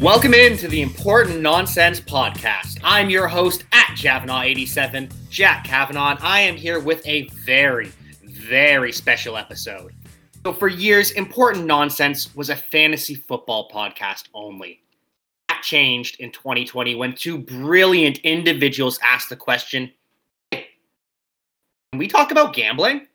Welcome into the Important Nonsense Podcast. I'm your host at Javanaugh87, Jack Kavanaugh, and I am here with a very, very special episode. So, for years, Important Nonsense was a fantasy football podcast only. That changed in 2020 when two brilliant individuals asked the question "Hey, Can we talk about gambling?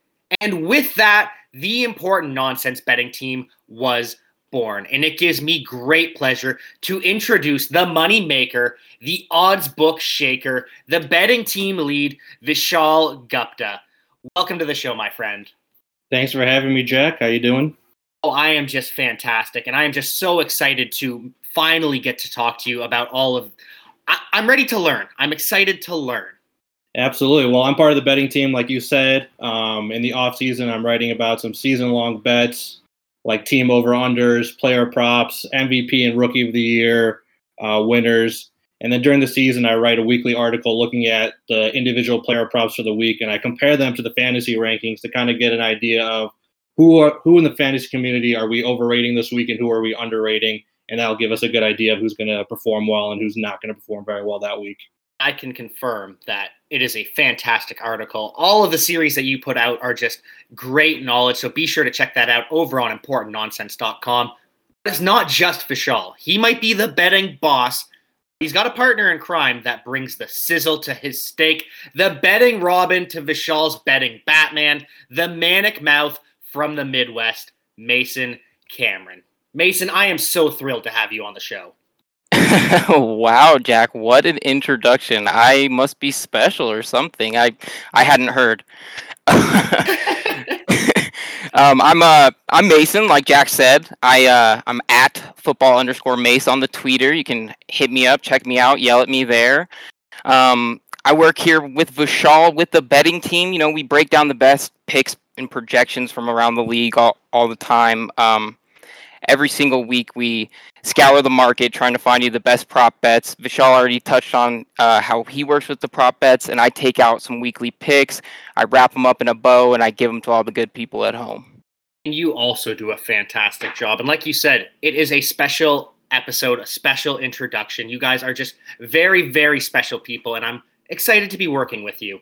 And with that, the Important Nonsense betting team was born. And it gives me great pleasure to introduce the money maker, the odds book shaker, the betting team lead, Vishal Gupta. Welcome to the show, my friend. Thanks for having me, Jack. How you doing? Oh, I am just fantastic, and I am just so excited to finally get to talk to you about all of. I, I'm ready to learn. I'm excited to learn. Absolutely. Well, I'm part of the betting team, like you said. Um, in the off season, I'm writing about some season long bets like team over unders, player props, MVP and rookie of the year uh, winners. And then during the season, I write a weekly article looking at the individual player props for the week, and I compare them to the fantasy rankings to kind of get an idea of who are who in the fantasy community are we overrating this week and who are we underrating, and that'll give us a good idea of who's going to perform well and who's not going to perform very well that week. I can confirm that it is a fantastic article. All of the series that you put out are just great knowledge, so be sure to check that out over on importantnonsense.com. But it's not just Vishal. He might be the betting boss. He's got a partner in crime that brings the sizzle to his steak, the betting Robin to Vishal's betting Batman, the manic mouth from the Midwest, Mason Cameron. Mason, I am so thrilled to have you on the show. Wow, Jack, what an introduction. I must be special or something. I I hadn't heard. um, I'm uh I'm Mason, like Jack said. I uh I'm at football underscore Mace on the Twitter. You can hit me up, check me out, yell at me there. Um, I work here with Vishal with the betting team. You know, we break down the best picks and projections from around the league all, all the time. Um, every single week we scour the market trying to find you the best prop bets. Vishal already touched on uh, how he works with the prop bets, and I take out some weekly picks. I wrap them up in a bow, and I give them to all the good people at home. And you also do a fantastic job. And like you said, it is a special episode, a special introduction. You guys are just very, very special people, and I'm excited to be working with you.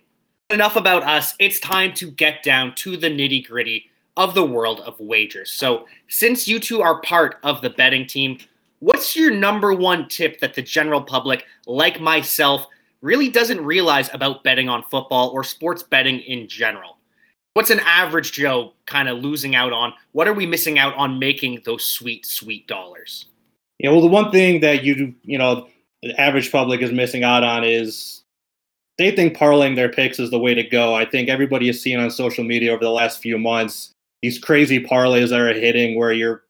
Enough about us. It's time to get down to the nitty gritty of the world of wagers. So, since you two are part of the betting team, what's your number one tip that the general public, like myself, really doesn't realize about betting on football or sports betting in general? What's an average Joe kind of losing out on? What are we missing out on making those sweet, sweet dollars? Yeah, well, the one thing that you you know the average public is missing out on is they think parlaying their picks is the way to go. I think everybody has seen on social media over the last few months these crazy parlays that are hitting where you're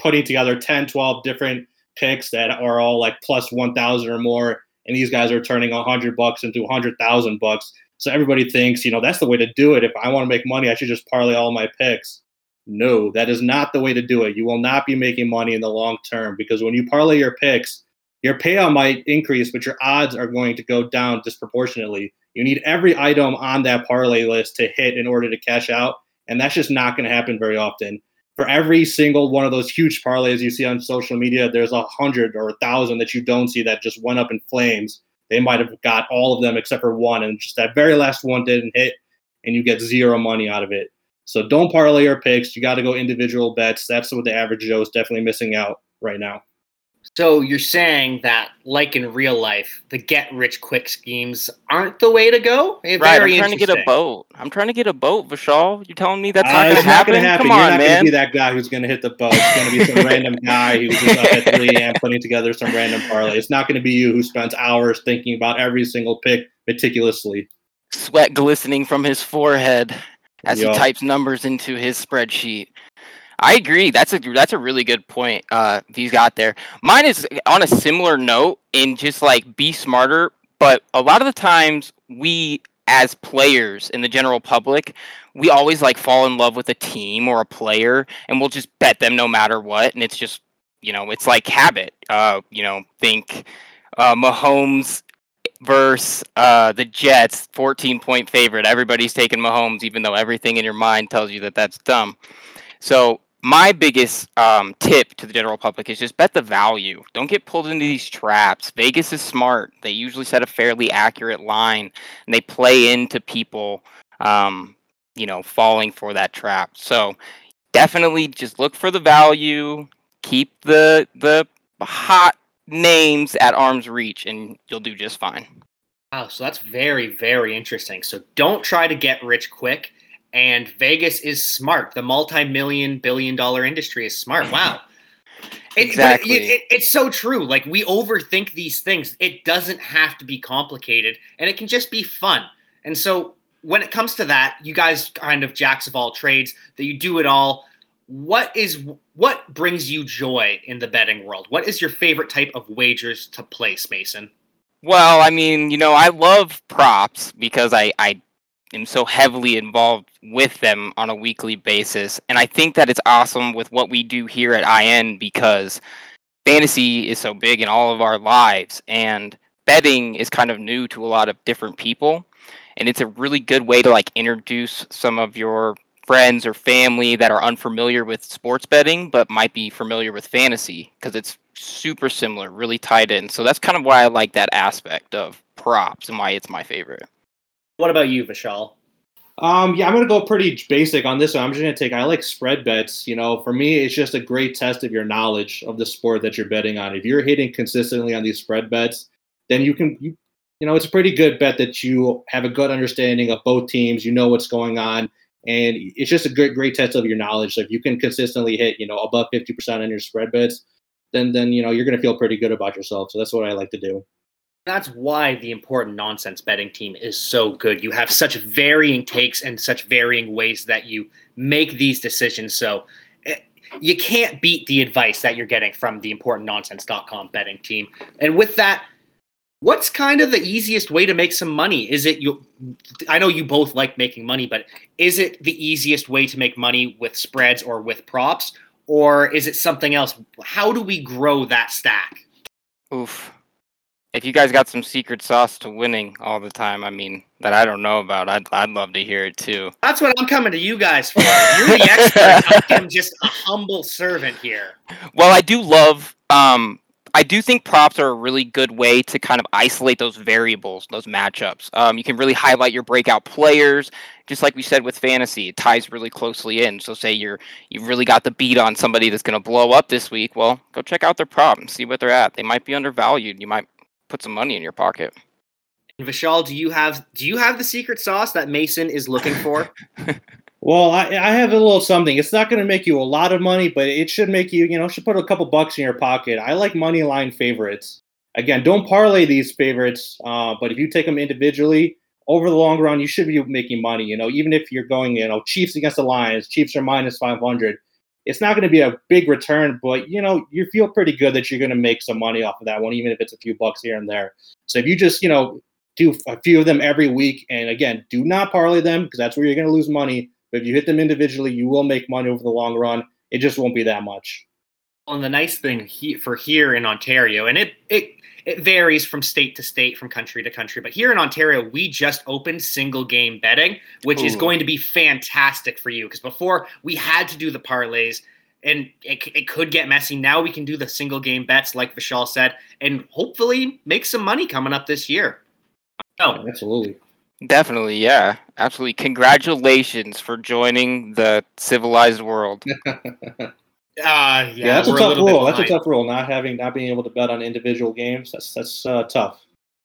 putting together 10, 12 different picks that are all like plus 1,000 or more, and these guys are turning 100 bucks into 100,000 bucks. So everybody thinks, you know, that's the way to do it. If I want to make money, I should just parlay all my picks. No, that is not the way to do it. You will not be making money in the long term because when you parlay your picks, your payout might increase, but your odds are going to go down disproportionately. You need every item on that parlay list to hit in order to cash out, and that's just not going to happen very often. For every single one of those huge parlays you see on social media, there's a hundred or a thousand that you don't see that just went up in flames. They might have got all of them except for one, and just that very last one didn't hit, and you get zero money out of it. So don't parlay your picks. You got to go individual bets. That's what the average Joe is definitely missing out right now. So you're saying that, like in real life, the get rich quick schemes aren't the way to go? Eh, Right, very I'm trying to get a boat. I'm trying to get a boat, Vishal. You're telling me that's Uh, not going to happen? going to happen. Come You're on, not going to man. be that guy who's going to hit the boat. It's going to be some random guy who's just up at 3 a.m. putting together some random parlay. It's not going to be you who spends hours thinking about every single pick meticulously. Sweat glistening from his forehead as Yup. he types numbers into his spreadsheet. I agree. That's a that's a really good point. Uh, he's got there. Mine is on a similar note in just like be smarter. But a lot of the times we as players in the general public, we always like fall in love with a team or a player, and we'll just bet them no matter what. And it's just you know it's like habit. Uh, you know, think uh, Mahomes versus uh, the Jets, 14 point favorite. Everybody's taking Mahomes, even though everything in your mind tells you that that's dumb. So my biggest um, tip to the general public is just bet the value. Don't get pulled into these traps. Vegas is smart. They usually set a fairly accurate line, and they play into people, um, you know, falling for that trap. So definitely just look for the value. Keep the the hot names at arm's reach, and you'll do just fine. Wow, so that's very, very interesting. So don't try to get rich quick. And Vegas is smart. The multi-million, billion-dollar industry is smart. Wow. It, Exactly. It, it- it's so true. Like we overthink these things. It doesn't have to be complicated, and it can just be fun. And so when it comes to that, you guys kind of jacks of all trades. That you do it all. What is what brings you joy in the betting world? What is your favorite type of wagers to place, Mason? Well, I mean, you know, I love props because I, I am so heavily involved with them on a weekly basis. And I think that it's awesome with what we do here at IN because fantasy is so big in all of our lives. And betting is kind of new to a lot of different people. And it's a really good way to like introduce some of your friends or family that are unfamiliar with sports betting but might be familiar with fantasy because it's super similar, really tied in. So that's kind of why I like that aspect of props and why it's my favorite. What about you, Vishal? Um, yeah, I'm gonna go pretty basic on this one. I'm just gonna take. I like spread bets. You know, for me, it's just a great test of your knowledge of the sport that you're betting on. If you're hitting consistently on these spread bets, then you can, you, you know, it's a pretty good bet that you have a good understanding of both teams. You know what's going on, and it's just a great, great test of your knowledge. So if you can consistently hit, you know, above 50% on your spread bets, then then you know you're gonna feel pretty good about yourself. So that's what I like to do. That's why the important nonsense betting team is so good. You have such varying takes and such varying ways that you make these decisions. So eh, you can't beat the advice that you're getting from the important importantnonsense.com betting team. And with that, what's kind of the easiest way to make some money? Is it you I know you both like making money, but is it the easiest way to make money with spreads or with props or is it something else? How do we grow that stack? Oof. If you guys got some secret sauce to winning all the time, I mean, that I don't know about, I'd, I'd love to hear it too. That's what I'm coming to you guys for. You're the expert. I'm just a humble servant here. Well, I do love. Um, I do think props are a really good way to kind of isolate those variables, those matchups. Um, you can really highlight your breakout players, just like we said with fantasy. It ties really closely in. So, say you're you really got the beat on somebody that's going to blow up this week. Well, go check out their prop and see what they're at. They might be undervalued. You might put some money in your pocket. And Vishal, do you have do you have the secret sauce that Mason is looking for? Well, I, I have a little something. It's not going to make you a lot of money, but it should make you, you know, should put a couple bucks in your pocket. I like money line favorites. Again, don't parlay these favorites, uh, but if you take them individually over the long run, you should be making money. You know, even if you're going, you know, Chiefs against the Lions, Chiefs are minus 500. It's not going to be a big return, but you know, you feel pretty good that you're going to make some money off of that one, even if it's a few bucks here and there. So if you just, you know, do a few of them every week, and again, do not parlay them because that's where you're going to lose money. But if you hit them individually, you will make money over the long run. It just won't be that much. Well, and the nice thing he, for here in Ontario, and it it it varies from state to state, from country to country, but here in Ontario, we just opened single game betting, which is going to be fantastic for you because before we had to do the parlays. And it, it could get messy. Now we can do the single game bets, like Vishal said, and hopefully make some money coming up this year. Oh, Absolutely. Definitely, yeah, absolutely. Congratulations for joining the civilized world. Uh, yeah, Yeah, that's a tough little bit rule. That's a tough rule. Not having, not being able to bet on individual games. That's that's uh, tough.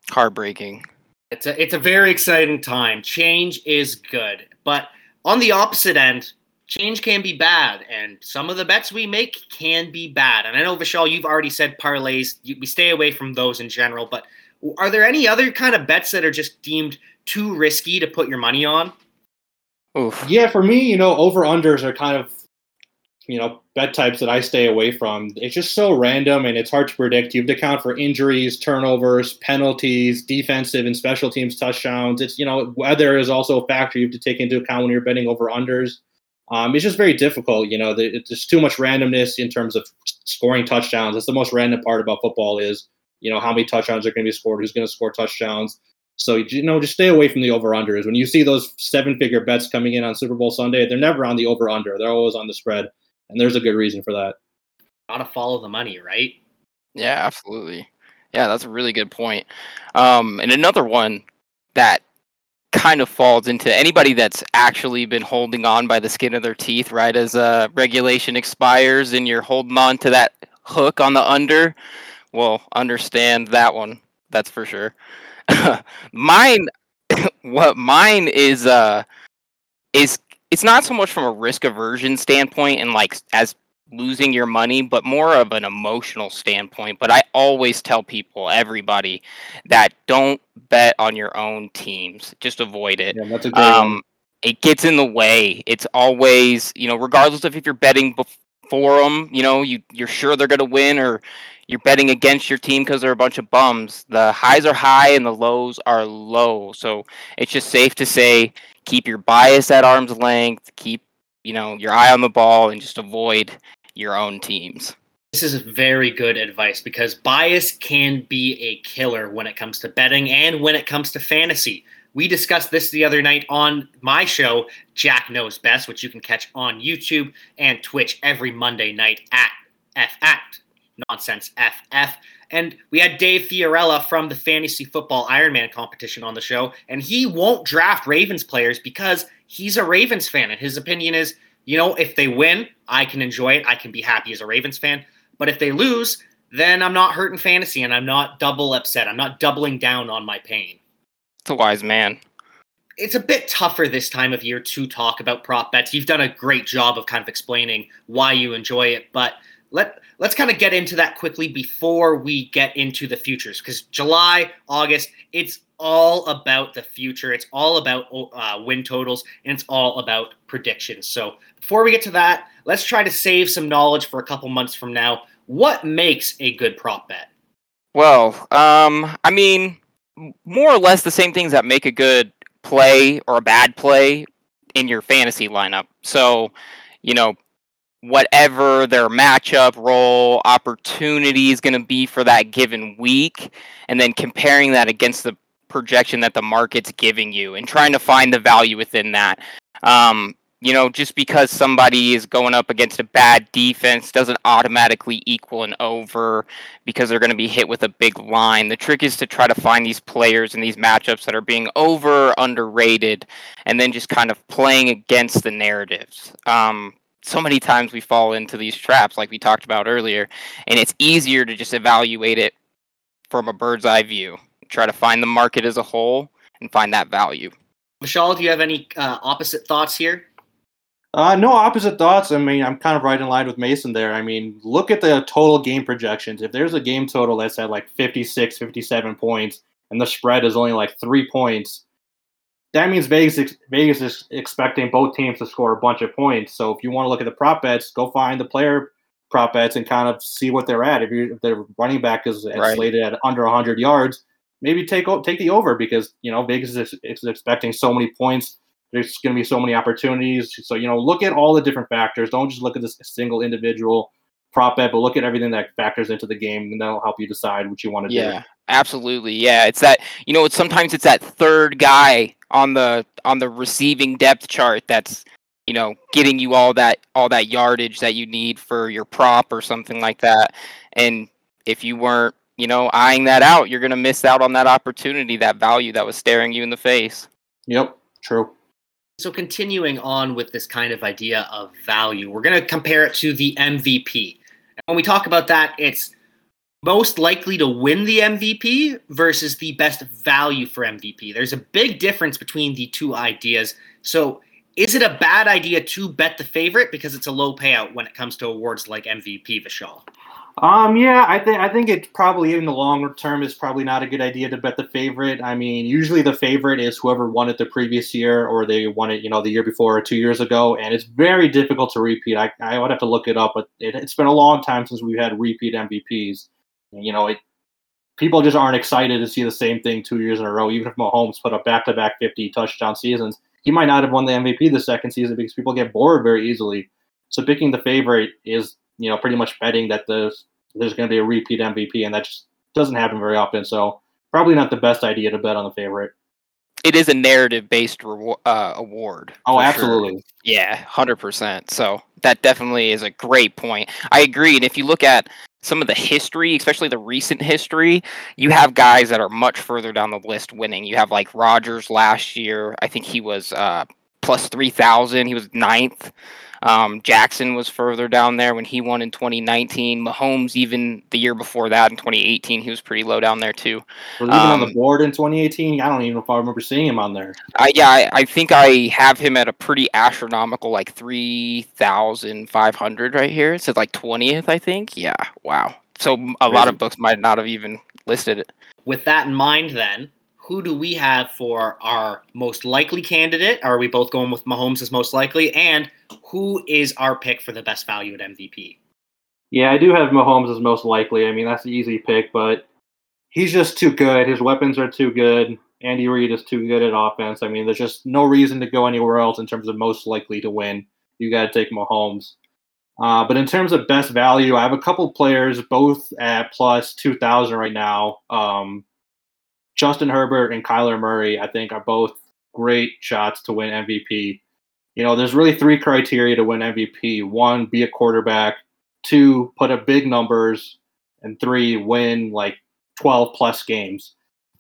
Heartbreaking. It's a it's a very exciting time. Change is good, but on the opposite end, change can be bad, and some of the bets we make can be bad. And I know Vishal, you've already said parlays. You, we stay away from those in general, but are there any other kind of bets that are just deemed too risky to put your money on? Oof. Yeah, for me, you know, over unders are kind of you know bet types that I stay away from. It's just so random and it's hard to predict. You have to account for injuries, turnovers, penalties, defensive and special teams touchdowns. It's you know weather is also a factor you have to take into account when you're betting over unders. Um, it's just very difficult. You know, there's too much randomness in terms of scoring touchdowns. That's the most random part about football is you know how many touchdowns are going to be scored, who's going to score touchdowns. So you know, just stay away from the over unders. When you see those seven figure bets coming in on Super Bowl Sunday, they're never on the over under. They're always on the spread, and there's a good reason for that. Gotta follow the money, right? Yeah, absolutely. Yeah, that's a really good point. Um, and another one that kind of falls into anybody that's actually been holding on by the skin of their teeth, right? As uh, regulation expires and you're holding on to that hook on the under, well, understand that one. That's for sure. mine what mine is uh is it's not so much from a risk aversion standpoint and like as losing your money but more of an emotional standpoint. But i always tell people everybody that don't bet on your own teams. Just avoid it. Yeah, that's a great one. um it gets in the way. It's always you know regardless of if you're betting before them you know you you're sure they're going to win or you're betting against your team because they're a bunch of bums. The highs are high and the lows are low. So it's just safe to say keep your bias at arm's length keep you know your eye on the ball and just avoid your own teams. This is very good advice because bias can be a killer when it comes to betting and when it comes to fantasy. We discussed this the other night on my show, Jack Knows Best, which you can catch on YouTube and Twitch every Monday night at F Act Nonsense FF. And we had Dave Fiorella from the Fantasy Football Ironman competition on the show, and he won't draft Ravens players because he's a Ravens fan, and his opinion is, you know, if they win, I can enjoy it. I can be happy as a Ravens fan. But if they lose, then I'm not hurting fantasy and I'm not double upset. I'm not doubling down on my pain. A wise man It's a bit tougher this time of year to talk about prop bets. You've done a great job of kind of explaining why you enjoy it, but let let's kind of get into that quickly before we get into the futures because July, August, it's all about the future. It's all about uh, win totals and it's all about predictions. So before we get to that, let's try to save some knowledge for a couple months from now. What makes a good prop bet? Well, um, I mean, more or less the same things that make a good play or a bad play in your fantasy lineup. So, you know, whatever their matchup role opportunity is going to be for that given week, and then comparing that against the projection that the market's giving you and trying to find the value within that. Um, you know, just because somebody is going up against a bad defense doesn't automatically equal an over because they're going to be hit with a big line. The trick is to try to find these players in these matchups that are being over, underrated, and then just kind of playing against the narratives. Um, so many times we fall into these traps, like we talked about earlier, and it's easier to just evaluate it from a bird's eye view. Try to find the market as a whole and find that value. Vishal, do you have any uh, opposite thoughts here? Uh, no opposite thoughts. I mean, I'm kind of right in line with Mason there. I mean, look at the total game projections. If there's a game total that's at like 56, 57 points, and the spread is only like three points, that means Vegas Vegas is expecting both teams to score a bunch of points. So if you want to look at the prop bets, go find the player prop bets and kind of see what they're at. If, you if their running back is Right. slated at under 100 yards, maybe take take the over because you know Vegas is, is expecting so many points. There's going to be so many opportunities. So you know, look at all the different factors. Don't just look at this single individual prop bet, but look at everything that factors into the game, and that'll help you decide what you want to do. Yeah, absolutely. Yeah, it's that you know, it's sometimes it's that third guy on the on the receiving depth chart that's you know getting you all that all that yardage that you need for your prop or something like that. And if you weren't you know eyeing that out, you're gonna miss out on that opportunity, that value that was staring you in the face. Yep, true. So continuing on with this kind of idea of value, we're going to compare it to the MVP. And when we talk about that, it's most likely to win the MVP versus the best value for MVP. There's a big difference between the two ideas. So is it a bad idea to bet the favorite because it's a low payout when it comes to awards like MVP, Vishal? Um, yeah, I think I think it probably in the longer term is probably not a good idea to bet the favorite. I mean, usually the favorite is whoever won it the previous year or they won it, you know, the year before or two years ago, and it's very difficult to repeat. I I would have to look it up, but it, it's been a long time since we've had repeat MVPs. You know, it people just aren't excited to see the same thing two years in a row. Even if Mahomes put up back-to-back 50 touchdown seasons, he might not have won the MVP the second season because people get bored very easily. So picking the favorite is you know, pretty much betting that there's there's going to be a repeat MVP, and that just doesn't happen very often. So probably not the best idea to bet on the favorite. It is a narrative-based reward, uh, award. Oh, for sure. absolutely. Yeah, hundred percent. So that definitely is a great point. I agree. And if you look at some of the history, especially the recent history, you have guys that are much further down the list winning. You have like Rodgers last year. I think he was uh, plus three thousand. He was ninth. Um, Jackson was further down there when he won in 2019. Mahomes, even the year before that in 2018, he was pretty low down there too. Was he even on the Um, board in 2018? I don't even know if I remember seeing him on there. I, yeah, I, I think I have him at a pretty astronomical like 3,500 right here. It says like 20th, I think. Yeah, wow. So m- a lot of books might not have even listed it. With that in mind, then, who do we have for our most likely candidate? Are we both going with Mahomes as most likely? And who is our pick for the best value at MVP? Yeah, I do have Mahomes as most likely. I mean, that's the easy pick, but he's just too good. His weapons are too good. Andy Reid is too good at offense. I mean, there's just no reason to go anywhere else in terms of most likely to win. You got to take Mahomes. Uh, but in terms of best value, I have a couple players both at plus 2,000 right now. Um, Justin Herbert and Kyler Murray, I think, are both great shots to win MVP. You know, there's really three criteria to win MVP. One, be a quarterback two, put up big numbers, and three, win like 12 plus games.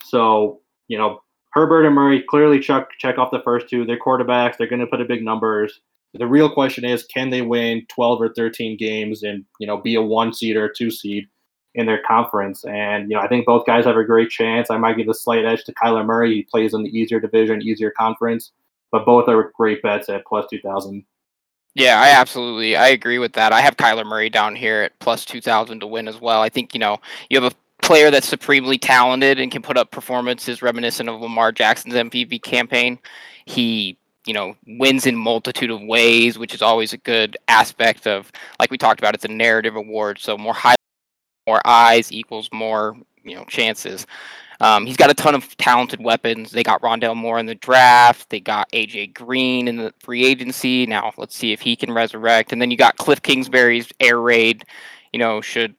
So, you know, Herbert and Murray clearly check check off the first two. They're quarterbacks. They're going to put up big numbers. The real question is, can they win 12 or 13 games and you know be a one seed or a two seed in their conference? And you know, I think both guys have a great chance. I might give a slight edge to Kyler Murray. He plays in the easier division, easier conference, but both are great bets at plus 2,000. Yeah, I absolutely I agree with that. I have Kyler Murray down here at plus two thousand to win as well. I think you know you have a player that's supremely talented and can put up performances reminiscent of Lamar Jackson's MVP campaign. He you know wins in multitude of ways, which is always a good aspect of like we talked about. It's a narrative award, so more high, more eyes equals more you know chances. Um, he's got a ton of talented weapons. They got Rondale Moore in the draft. They got AJ Green in the free agency. Now let's see if he can resurrect. And then you got Cliff Kingsbury's air raid. You know, should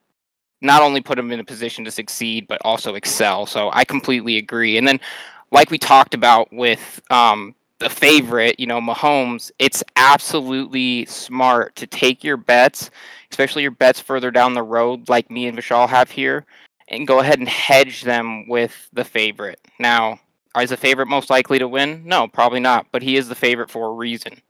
not only put him in a position to succeed but also excel. So I completely agree. And then, like we talked about with um, the favorite, you know, Mahomes, it's absolutely smart to take your bets, especially your bets further down the road, like me and Vishal have here, and go ahead and hedge them with the favorite. Now, is the favorite most likely to win? No, probably not, but he is the favorite for a reason.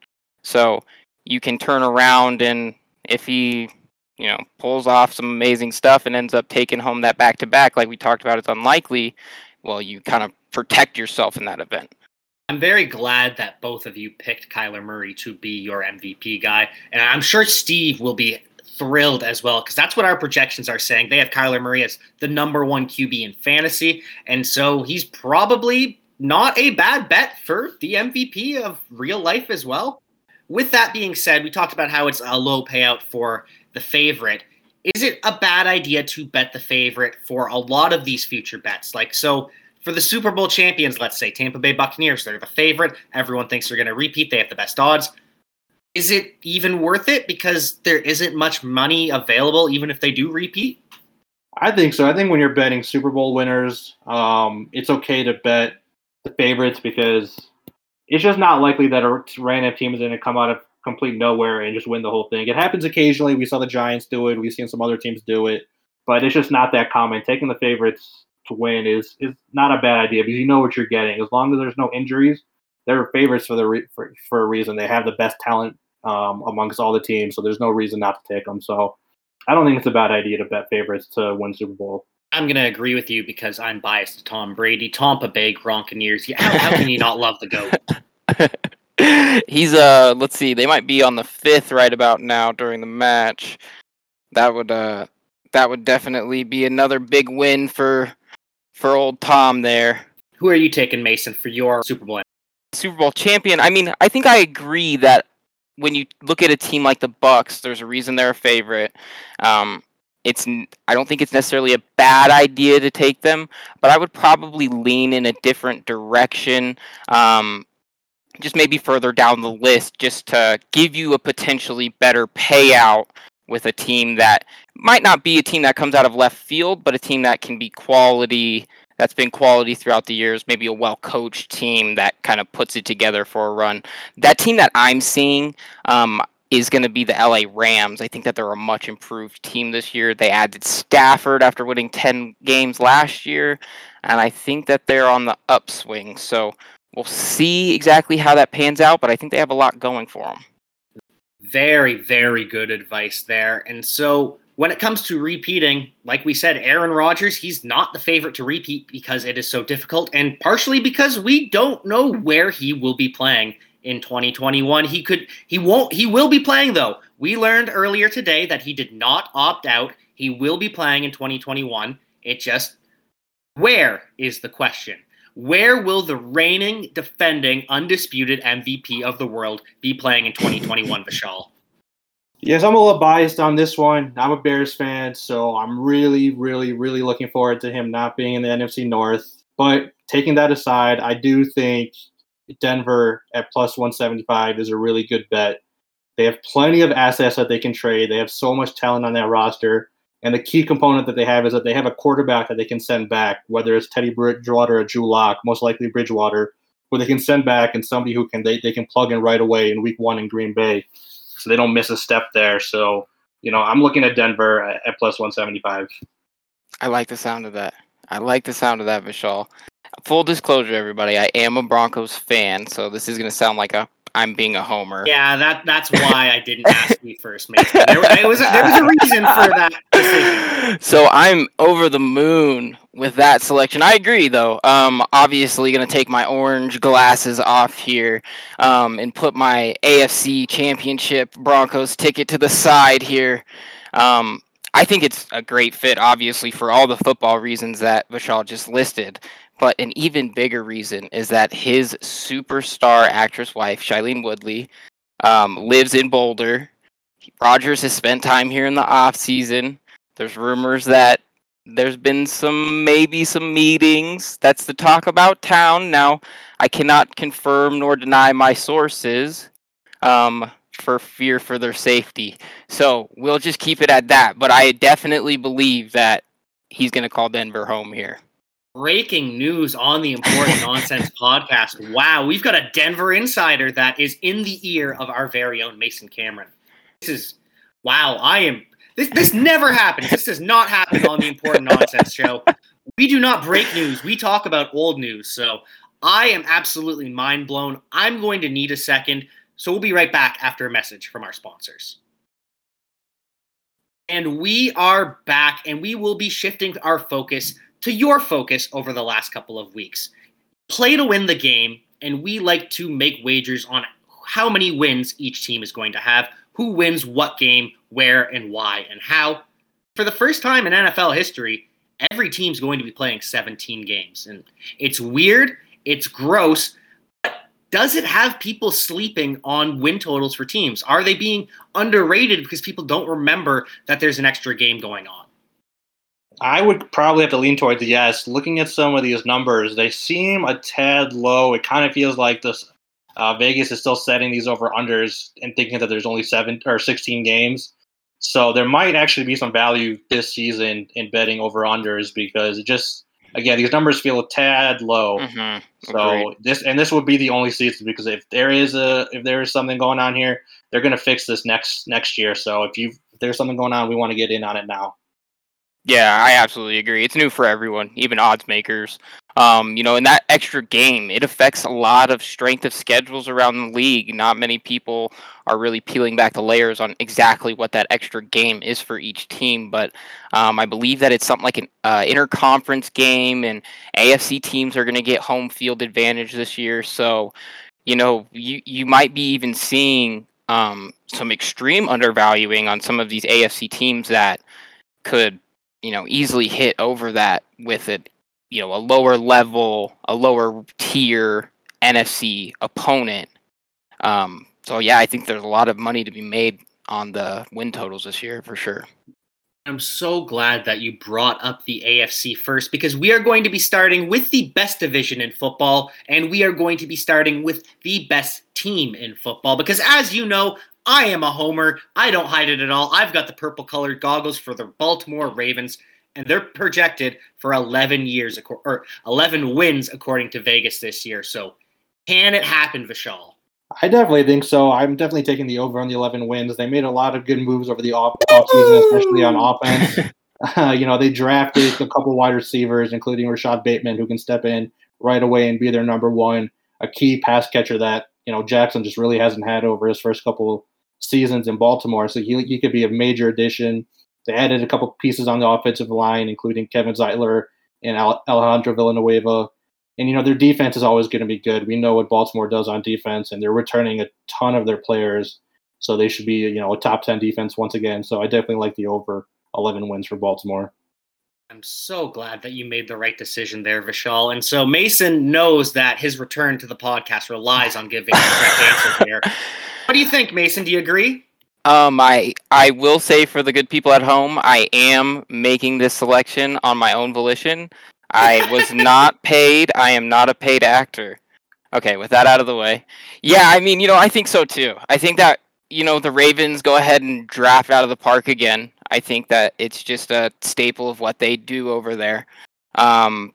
So you can turn around and if he, you know, pulls off some amazing stuff and ends up taking home that back to back, like we talked about, it's unlikely. Well, you kind of protect yourself in that event. I'm very glad that both of you picked Kyler Murray to be your MVP guy. And I'm sure Steve will be thrilled as well because that's what our projections are saying. They have Kyler Murray as the number one QB in fantasy. And so he's probably not a bad bet for the MVP of real life as well. With that being said, we talked about how it's a low payout for the favorite. Is it a bad idea to bet the favorite for a lot of these future bets? Like, so for the Super Bowl champions, let's say Tampa Bay Buccaneers, they're the favorite. Everyone thinks they're going to repeat. They have the best odds. Is it even worth it because there isn't much money available, even if they do repeat? I think so. I think when you're betting Super Bowl winners, um, it's okay to bet the favorites because it's just not likely that a random team is going to come out of complete nowhere and just win the whole thing. It happens occasionally. We saw the Giants do it. We've seen some other teams do it, but it's just not that common. Taking the favorites to win is is not a bad idea because you know what you're getting. As long as there's no injuries, they're favorites for the re- for, for a reason. They have the best talent um, amongst all the teams, so there's no reason not to take them. So I don't think it's a bad idea to bet favorites to win Super Bowl. I'm going to agree with you because I'm biased to Tom Brady. Tampa Bay Gronkaneers. Yeah, how, how can you not love the GOAT? He's uh let's see, they might be on the fifth right about now during the match. That would uh that would definitely be another big win for for old Tom there. Who are you taking, Mason, for your Super Bowl? Super Bowl champion. I mean, I think I agree that when you look at a team like the Bucs, there's a reason they're a favorite. Um, it's I don't think it's necessarily a bad idea to take them, but I would probably lean in a different direction. Um, just maybe further down the list, just to give you a potentially better payout with a team that might not be a team that comes out of left field, but a team that can be quality that's been quality throughout the years, maybe a well coached team that kind of puts it together for a run. That team that I'm seeing um, is going to be the LA Rams. I think that they're a much improved team this year. They added Stafford after winning 10 games last year, and I think that they're on the upswing. So we'll see exactly how that pans out, but I think they have a lot going for them. Very, very good advice there. And so when it comes to repeating, like we said, Aaron Rodgers, he's not the favorite to repeat because it is so difficult, and partially because we don't know where he will be playing in 2021. He could, he won't, he will be playing though. We learned earlier today that he did not opt out. He will be playing in 2021. It just, where is the question? Where will the reigning, defending, undisputed MVP of the world be playing in 2021, Vishal? Yes, I'm a little biased on this one. I'm a Bears fan, so I'm really, really, really looking forward to him not being in the NFC North. But taking that aside, I do think Denver at plus 175 is a really good bet. They have plenty of assets that they can trade. They have so much talent on that roster. And the key component that they have is that they have a quarterback that they can send back, whether it's Teddy Bridgewater or Drew Lock, most likely Bridgewater, who they can send back and somebody who can they, they can plug in right away in week one in Green Bay so they don't miss a step there. So, you know, I'm looking at Denver at, at plus 175. I like the sound of that. I like the sound of that, Vishal. Full disclosure, everybody, I am a Broncos fan, so this is going to sound like a I'm being a homer. Yeah, that that's why I didn't ask you first, Mason. There, there was a, there was a reason for that decision. So I'm over the moon with that selection. I agree, though. Um, obviously, going to take my orange glasses off here um, and put my AFC Championship Broncos ticket to the side here. Um, I think it's a great fit, obviously, for all the football reasons that Vishal just listed. But an even bigger reason is that his superstar actress wife, Shailene Woodley, um, lives in Boulder. Rodgers has spent time here in the off season. There's rumors that there's been some maybe some meetings. That's the talk about town. Now, I cannot confirm nor deny my sources um, for fear for their safety. So we'll just keep it at that. But I definitely believe that he's going to call Denver home here. Breaking news on the Important Nonsense podcast. Wow, we've got a Denver insider that is in the ear of our very own Mason Cameron. This is wow. I am this. This never happens. This does not happen on the Important Nonsense show. We do not break news. We talk about old news. So I am absolutely mind blown. I'm going to need a second. So we'll be right back after a message from our sponsors. And we are back, and we will be shifting our focus to your focus over the last couple of weeks. Play to win the game, and we like to make wagers on how many wins each team is going to have, who wins what game, where, and why, and how. For the first time in NFL history, every team's going to be playing 17 games. And it's weird, it's gross, but does it have people sleeping on win totals for teams? Are they being underrated because people don't remember that there's an extra game going on? I would probably have to lean towards the yes. Looking at some of these numbers, they seem a tad low. It kind of feels like this uh, Vegas is still setting these over unders and thinking that there's only seven or 16 games. So there might actually be some value this season in betting over unders because it just again these numbers feel a tad low. Mhm, So agreed. this and this would be the only season because if there is a if there is something going on here, they're going to fix this next next year. So if you if there's something going on, we want to get in on it now. Yeah, I absolutely agree. It's new for everyone, even odds makers. Um, you know, in that extra game, it affects a lot of strength of schedules around the league. Not many people are really peeling back the layers on exactly what that extra game is for each team. But um, I believe that it's something like an uh, interconference game, and AFC teams are going to get home field advantage this year. So, you know, you you might be even seeing um, some extreme undervaluing on some of these AFC teams that could, you know, easily hit over that with it, you know, a lower level, a lower tier NFC opponent. Um, so yeah, I think there's a lot of money to be made on the win totals this year for sure. I'm so glad that you brought up the AFC first because we are going to be starting with the best division in football and we are going to be starting with the best team in football because as you know, I am a homer. I don't hide it at all. I've got the purple colored goggles for the Baltimore Ravens and they're projected for 11 years or 11 wins according to Vegas this year. So, can it happen, Vishal? I definitely think so. I'm definitely taking the over on the 11 wins. They made a lot of good moves over the off offseason, especially on offense. Uh, you know, they drafted a couple wide receivers, including Rashod Bateman, who can step in right away and be their number one, a key pass catcher that, you know, Jackson just really hasn't had over his first couple seasons in Baltimore. So he, he could be a major addition. They added a couple pieces on the offensive line, including Kevin Zeitler and Alejandro Villanueva and you know their defense is always going to be good. We know what Baltimore does on defense, and they're returning a ton of their players, so they should be you know a top ten defense once again. So I definitely like the over eleven wins for Baltimore. I'm so glad that you made the right decision there, Vishal. And so Mason knows that his return to the podcast relies on giving the correct answer here. What do you think, Mason? Do you agree? Um, I I will say for the good people at home, I am making this selection on my own volition. I was not paid. I am not a paid actor. Okay, with that out of the way. Yeah, I mean, you know, I think so too. I think that, you know, the Ravens go ahead and draft out of the park again. I think that it's just a staple of what they do over there. Um,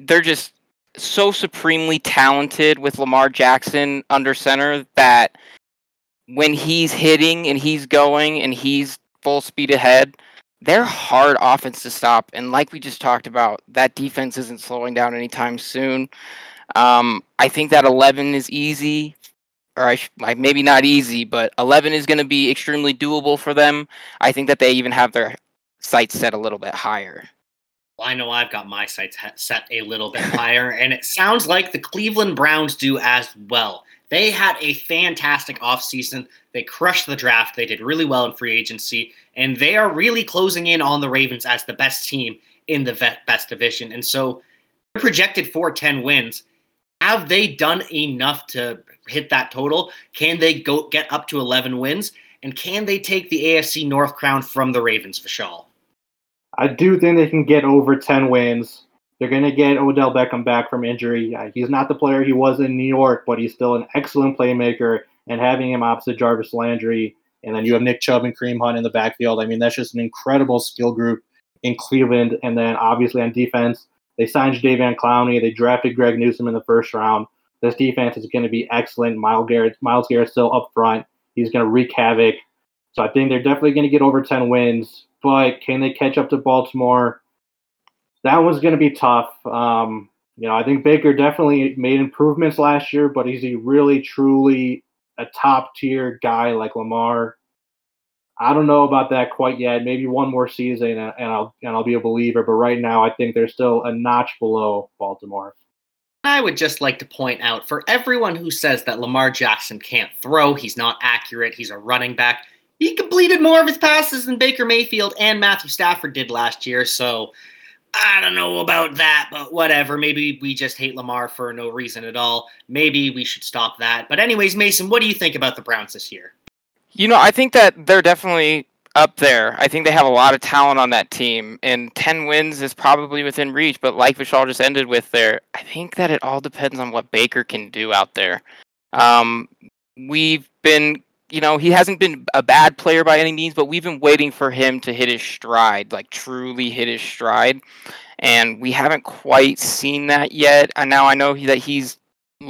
they're just so supremely talented with Lamar Jackson under center that when he's hitting and he's going and he's full speed ahead, they're hard offense to stop. And like we just talked about, that defense isn't slowing down anytime soon. Um, I think that 11 is easy, or I sh- maybe not easy, but 11 is going to be extremely doable for them. I think that they even have their sights set a little bit higher. Well, I know I've got my sights set a little bit higher, and it sounds like the Cleveland Browns do as well. They had a fantastic offseason. They crushed the draft. They did really well in free agency, and they are really closing in on the Ravens as the best team in the best division. And so they're projected for 10 wins. Have they done enough to hit that total? Can they go get up to 11 wins? And can they take the AFC North crown from the Ravens, Vishal? I do think they can get over 10 wins. They're going to get Odell Beckham back from injury. He's not the player he was in New York, but he's still an excellent playmaker. And having him opposite Jarvis Landry, and then you have Nick Chubb and Kareem Hunt in the backfield. I mean, that's just an incredible skill group in Cleveland. And then obviously on defense, they signed Jadeveon Clowney. They drafted Greg Newsome in the first round. This defense is going to be excellent. Myles Garrett, Myles Garrett still up front. He's going to wreak havoc. So I think they're definitely going to get over 10 wins. But can they catch up to Baltimore? that was going to be tough. Um, you know, I think Baker definitely made improvements last year, but is he really truly a top tier guy like Lamar? I don't know about that quite yet. Maybe one more season and I'll and I'll be a believer. But right now, I think they're still a notch below Baltimore. I would just like to point out for everyone who says that Lamar Jackson can't throw, he's not accurate, he's a running back. He completed more of his passes than Baker Mayfield and Matthew Stafford did last year. So I don't know about that, but whatever. Maybe we just hate Lamar for no reason at all. Maybe we should stop that. But, anyways, Mason, what do you think about the Browns this year? You know, I think that they're definitely up there. I think they have a lot of talent on that team, and 10 wins is probably within reach. But, like Vishal just ended with there, I think that it all depends on what Baker can do out there. Um, we've been you know, he hasn't been a bad player by any means, but we've been waiting for him to hit his stride, like truly hit his stride. And we haven't quite seen that yet. And now I know that he's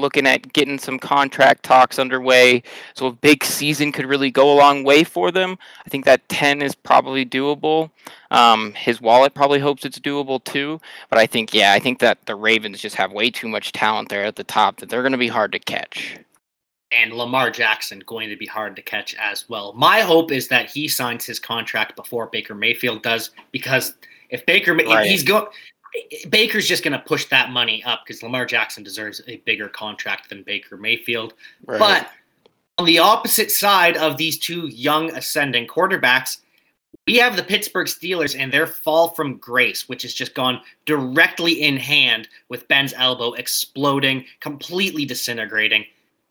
looking at getting some contract talks underway. So a big season could really go a long way for them. I think that 10 is probably doable. Um, his wallet probably hopes it's doable too. But I think, yeah, I think that the Ravens just have way too much talent there at the top that they're going to be hard to catch and Lamar Jackson going to be hard to catch as well. My hope is that he signs his contract before Baker Mayfield does, because if Baker right. he's going, Baker's just going to push that money up because Lamar Jackson deserves a bigger contract than Baker Mayfield. Right. But on the opposite side of these two young ascending quarterbacks, We have the Pittsburgh Steelers and their fall from grace, which has just gone directly in hand with Ben's elbow exploding, completely disintegrating.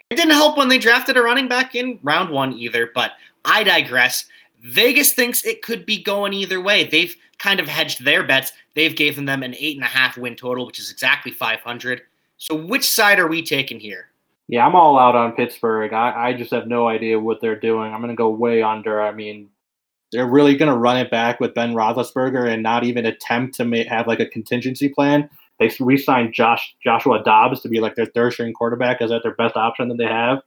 It didn't help when they drafted a running back in round one either, but I digress. Vegas thinks it could be going either way. They've kind of hedged their bets. They've given them an eight and a half win total, which is exactly 500. So which side are we taking here? Yeah, I'm all out on Pittsburgh. I, I just have no idea what they're doing. I'm going to go way under. I mean, they're really going to run it back with Ben Roethlisberger and not even attempt to make, have like a contingency plan. They re-signed Josh Joshua Dobbs to be like their third string quarterback. Is that their best option that they have?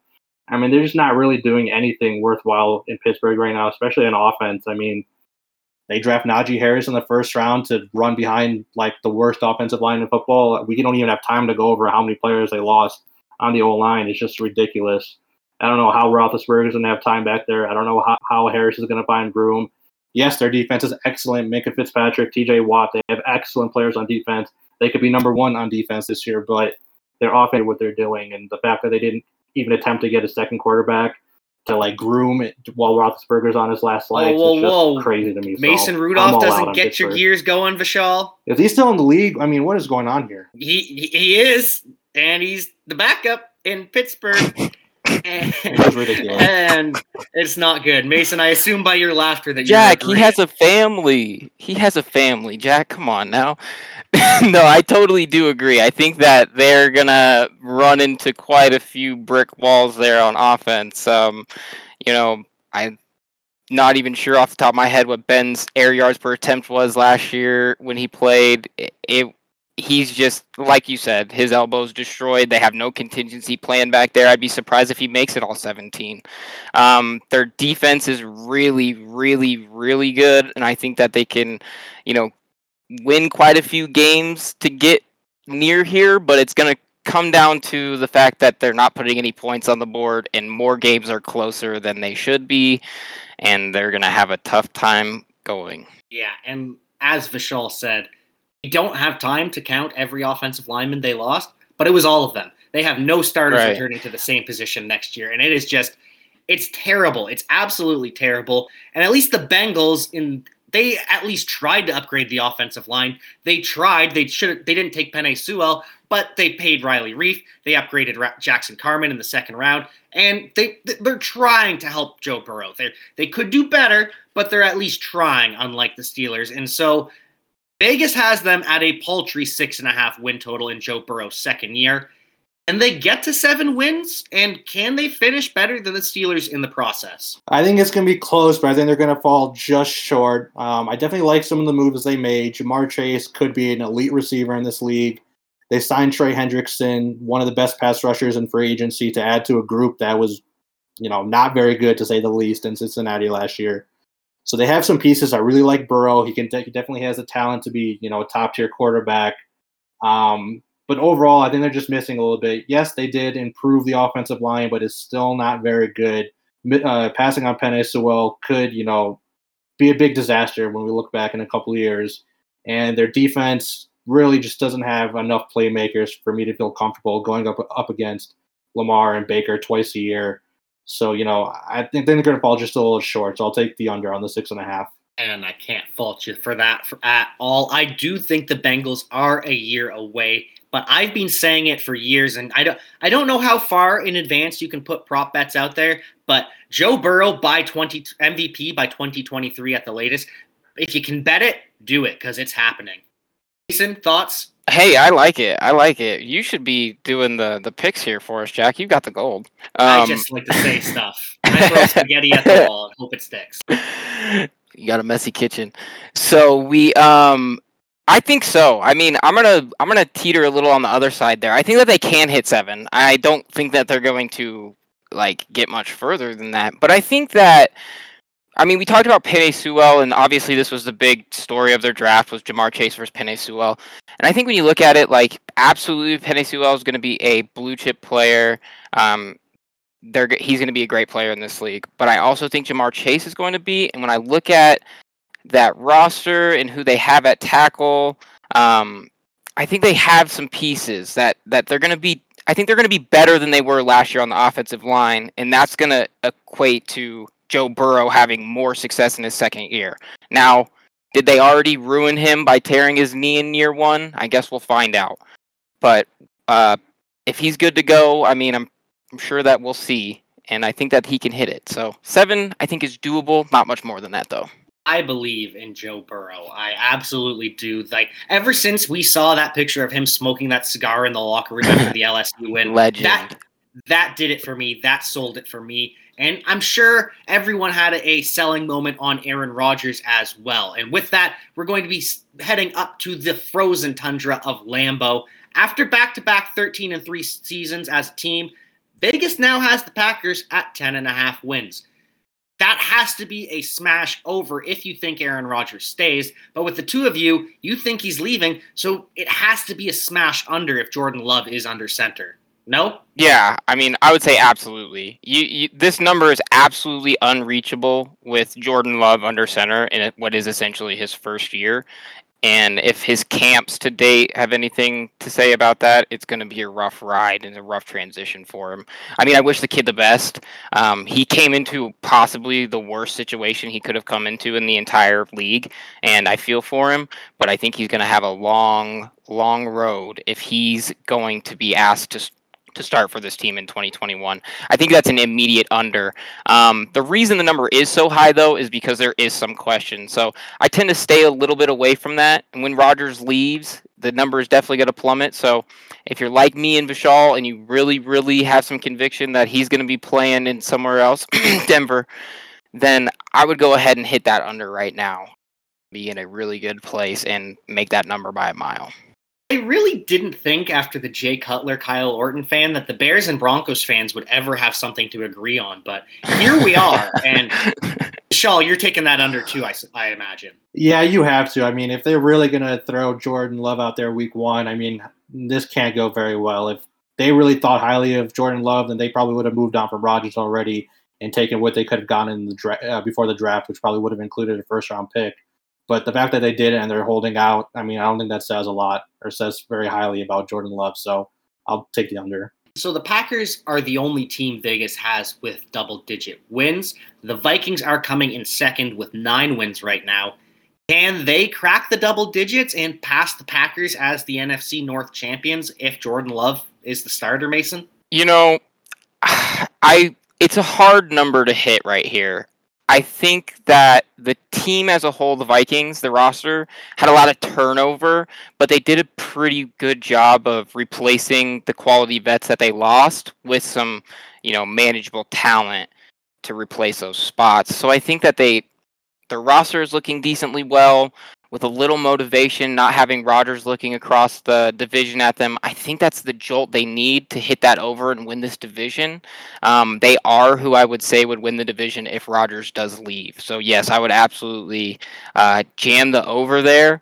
I mean, they're just not really doing anything worthwhile in Pittsburgh right now, especially on offense. I mean, they draft Najee Harris in the first round to run behind like the worst offensive line in football. We don't even have time to go over how many players they lost on the O line. It's just ridiculous. I don't know how Roethlisberger is going to have time back there. I don't know how, how Harris is going to find room. Yes, their defense is excellent. Minkah Fitzpatrick, T.J. Watt, they have excellent players on defense. They could be number one on defense this year, but they're off at what they're doing, and the fact that they didn't even attempt to get a second quarterback to like groom it while Roethlisberger's on his last legs whoa, is just whoa. crazy to me. Mason I'm Rudolph doesn't get your gears going, Vishal. Is he still in the league? I mean, what is going on here? He he he is, and he's the backup in Pittsburgh. and, It's ridiculous. and it's not good. Mason, I assume by your laughter that Jack, you he has a family. He has a family. Jack, come on now. no, I totally do agree. I think that they're gonna run into quite a few brick walls there on offense. Um, you know, I'm not even sure off the top of my head what Ben's air yards per attempt was last year when he played. It, it he's just like you said, his elbow's destroyed. They have no contingency plan back there. I'd be surprised if he makes it all 17. Um, their defense is really, really, really good, and I think that they can, you know, win quite a few games to get near here. But it's going to come down to the fact that they're not putting any points on the board, and more games are closer than they should be, and they're going to have a tough time going. Yeah, and as Vishal said, don't have time to count every offensive lineman they lost, but it was all of them. They have no starters Right. returning to the same position next year, and it is just it's terrible. It's absolutely terrible. And at least the Bengals in they at least tried to upgrade the offensive line. They tried. They should. They didn't take Penei Sewell, but they paid Riley Reiff. They upgraded Ra- Jackson Carman in the second round, and they they're trying to help Joe Burrow. They they could do better, but they're at least trying. Unlike the Steelers, and so Vegas has them at a paltry six and a half win total in Joe Burrow's second year. And they get to seven wins, and can they finish better than the Steelers in the process? I think it's going to be close, but I think they're going to fall just short. Um, I definitely like some of the moves they made. Ja'Marr Chase could be an elite receiver in this league. They signed Trey Hendrickson, one of the best pass rushers in free agency, to add to a group that was, you know, not very good to say the least in Cincinnati last year. So they have some pieces. I really like Burrow. He can he definitely has the talent to be, you know, a top tier quarterback. Um, but overall, I think they're just missing a little bit. Yes, they did improve the offensive line, but it's still not very good. Uh, passing on Penei Sewell could, you know, be a big disaster when we look back in a couple of years. And their defense really just doesn't have enough playmakers for me to feel comfortable going up up against Lamar and Baker twice a year. So, you know, I think they're going to fall just a little short. So I'll take the under on the six and a half. And I can't fault you for that at all. I do think the Bengals are a year away, but I've been saying it for years, and I don't I don't know how far in advance you can put prop bets out there, but Joe Burrow by 20 MVP by 2023 at the latest. If you can bet it, do it because it's happening. Jason, thoughts? Hey, I like it. I like it. You should be doing the the picks here for us, Jack. You got the gold. I Um, just like to say stuff. I throw spaghetti at the wall and hope it sticks. you got a messy kitchen. So we um I think so. I mean, I'm going to I'm to teeter a little on the other side there. I think that they can hit 7. I don't think that they're going to like get much further than that. But I think that I mean, we talked about Penei Sewell, and obviously this was the big story of their draft was Ja'Marr Chase versus Penei Sewell. And I think when you look at it, like absolutely, Penei Sewell is going to be a blue chip player. Um, they're he's going to be a great player in this league. But I also think Ja'Marr Chase is going to be. And when I look at that roster and who they have at tackle, um, I think they have some pieces that that they're going to be. I think they're going to be better than they were last year on the offensive line, and that's going to equate to Joe Burrow having more success in his second year. Now, did they already ruin him by tearing his knee in year one? I guess we'll find out. But uh, if he's good to go, I mean, I'm, I'm sure that we'll see. And I think that he can hit it. So seven, I think, is doable. Not much more than that, though. I believe in Joe Burrow. I absolutely do. Like ever since we saw that picture of him smoking that cigar in the locker room after the LSU win, Legend. that that did it for me. That sold it for me. And I'm sure everyone had a selling moment on Aaron Rodgers as well. And with that, we're going to be heading up to the frozen tundra of Lambeau. After back-to-back 13 and 3 seasons as a team, Vegas now has the Packers at 10 and a half wins. That has to be a smash over if you think Aaron Rodgers stays. But with the two of you, you think he's leaving, so it has to be a smash under if Jordan Love is under center. No? Yeah, I mean, I would say absolutely. You, you, this number is absolutely unreachable with Jordan Love under center in what is essentially his first year. And if his camps to date have anything to say about that, it's going to be a rough ride and a rough transition for him. I mean, I wish the kid the best. Um, he came into possibly the worst situation he could have come into in the entire league, and I feel for him. But I think he's going to have a long, long road if he's going to be asked to to start for this team in 2021. I think that's an immediate under. Um, the reason the number is so high, though, is because there is some question. So I tend to stay a little bit away from that. And when Rodgers leaves, the number is definitely going to plummet. So if you're like me and Vishal and you really, really have some conviction that he's going to be playing in somewhere else, Denver, then I would go ahead and hit that under right now. Be in a really good place and make that number by a mile. I really didn't think after the Jay Cutler, Kyle Orton fan that the Bears and Broncos fans would ever have something to agree on, but here we are. and Shaw, you're taking that under too, I, I imagine. Yeah, you have to. I mean, if they're really going to throw Jordan Love out there week one, I mean, this can't go very well. If they really thought highly of Jordan Love, then they probably would have moved on from Rodgers already and taken what they could have gotten in the dra- uh, before the draft, which probably would have included a first round pick. But the fact that they did it and they're holding out, I mean, I don't think that says a lot or says very highly about Jordan Love. So I'll take the under. So the Packers are the only team Vegas has with double digit wins. The Vikings are coming in second with nine wins right now. Can they crack the double digits and pass the Packers as the NFC North champions if Jordan Love is the starter, Mason? You know, I it's a hard number to hit right here. I think that the team as a whole, the Vikings, the roster, had a lot of turnover, but they did a pretty good job of replacing the quality vets that they lost with some, you know, manageable talent to replace those spots. So I think that they the roster is looking decently well with a little motivation, not having Rodgers looking across the division at them, I think that's the jolt they need to hit that over and win this division. Um, they are who I would say would win the division if Rodgers does leave. So, yes, I would absolutely uh, jam the over there,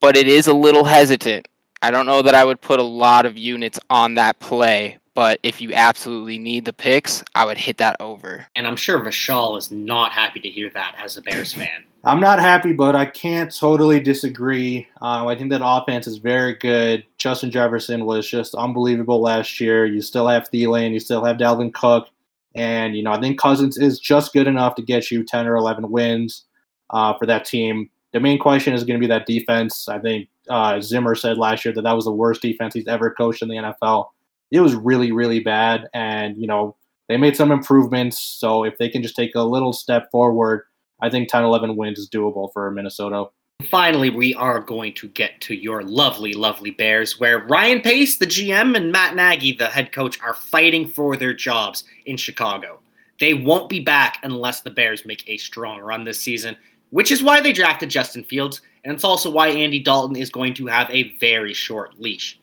but it is a little hesitant. I don't know that I would put a lot of units on that play, but if you absolutely need the picks, I would hit that over. And I'm sure Vishal is not happy to hear that as a Bears fan. I'm not happy, but I can't totally disagree. Uh, I think that offense is very good. Justin Jefferson was just unbelievable last year. You still have Thielen, you still have Dalvin Cook, and you know I think Cousins is just good enough to get you 10 or 11 wins uh, for that team. The main question is going to be that defense. I think uh, Zimmer said last year that that was the worst defense he's ever coached in the NFL it was really, really bad. And, you know, they made some improvements. So if they can just take a little step forward, I think 10 11 wins is doable for Minnesota. Finally, we are going to get to your lovely, lovely Bears, where Ryan Pace, the GM, and Matt Nagy, the head coach, are fighting for their jobs in Chicago. They won't be back unless the Bears make a strong run this season, which is why they drafted Justin Fields, and it's also why Andy Dalton is going to have a very short leash.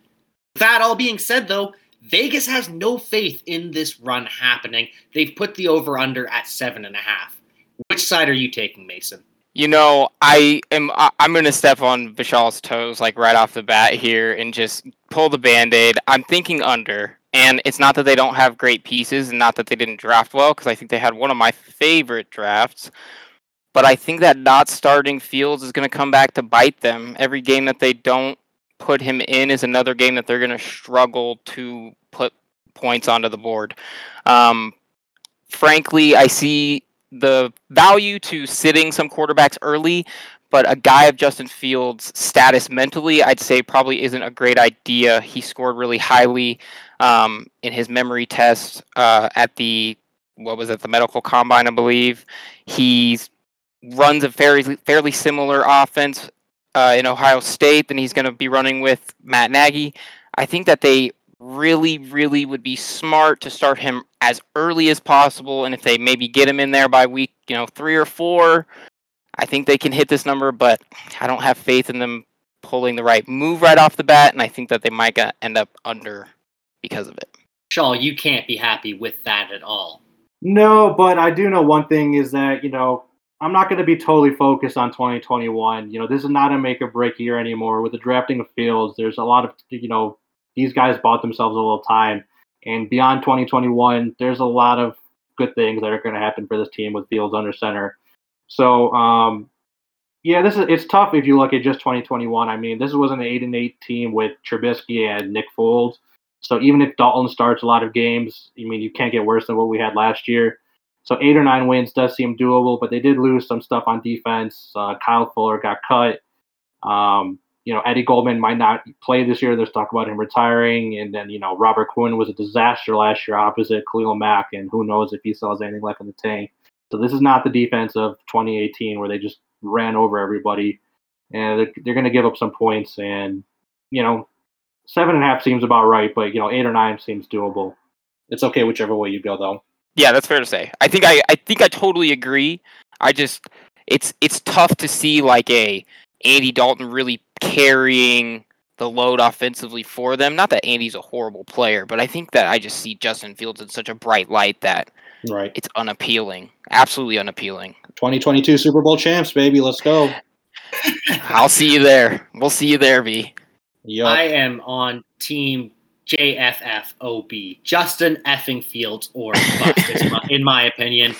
That all being said, though, Vegas has no faith in this run happening. They've put the over under at seven and a half. Which side are you taking, Mason? You know, I am. I'm going to step on Vishal's toes like right off the bat here and just pull the band-aid. I'm thinking under, and it's not that they don't have great pieces, and not that they didn't draft well, because I think they had one of my favorite drafts. But I think that not starting Fields is going to come back to bite them every game that they don't put him in is another game that they're going to struggle to put points onto the board. Um, frankly, I see the value to sitting some quarterbacks early, but a guy of Justin Fields' status mentally, I'd say probably isn't a great idea. He scored really highly um, in his memory test uh, at the what was it, the medical combine, I believe. He's runs a fairly fairly similar offense uh, in Ohio State than he's going to be running with Matt Nagy. I think that they really, really would be smart to start him as early as possible, and if they maybe get him in there by week, you know, three or four, I think they can hit this number. But I don't have faith in them pulling the right move right off the bat, and I think that they might end up under because of it. Shaw, you can't be happy with that at all. No, but I do know one thing is that, you know, I'm not going to be totally focused on 2021. You know, this is not a make or break year anymore. With the drafting of Fields, there's a lot of, you know, these guys bought themselves a little time. And beyond 2021, there's a lot of good things that are going to happen for this team with Fields under center. So, um, yeah, this is it's tough if you look at just 2021. I mean, this was an eight and eight team with Trubisky and Nick Foles. So even if Dalton starts a lot of games, I mean, you can't get worse than what we had last year. So eight or nine wins does seem doable, but they did lose some stuff on defense. Uh, Kyle Fuller got cut. Um, you know, Eddie Goldman might not play this year. There's talk about him retiring. And then, you know, Robert Quinn was a disaster last year opposite Khalil Mack, and who knows if he still has anything left in the tank. So this is not the defense of 2018 where they just ran over everybody. And they're, they're going to give up some points. And, you know, seven and a half seems about right, but, you know, eight or nine seems doable. It's okay whichever way you go, though. Yeah, that's fair to say. I think I, I think I totally agree. I just it's it's tough to see like a Andy Dalton really carrying the load offensively for them. Not that Andy's a horrible player, but I think that I just see Justin Fields in such a bright light that right. it's unappealing. Absolutely unappealing. 2022 Super Bowl champs, baby. Let's go. I'll see you there. We'll see you there, B. Yep. I am on team JFFOB. Justin effing Fields or bust, in my opinion.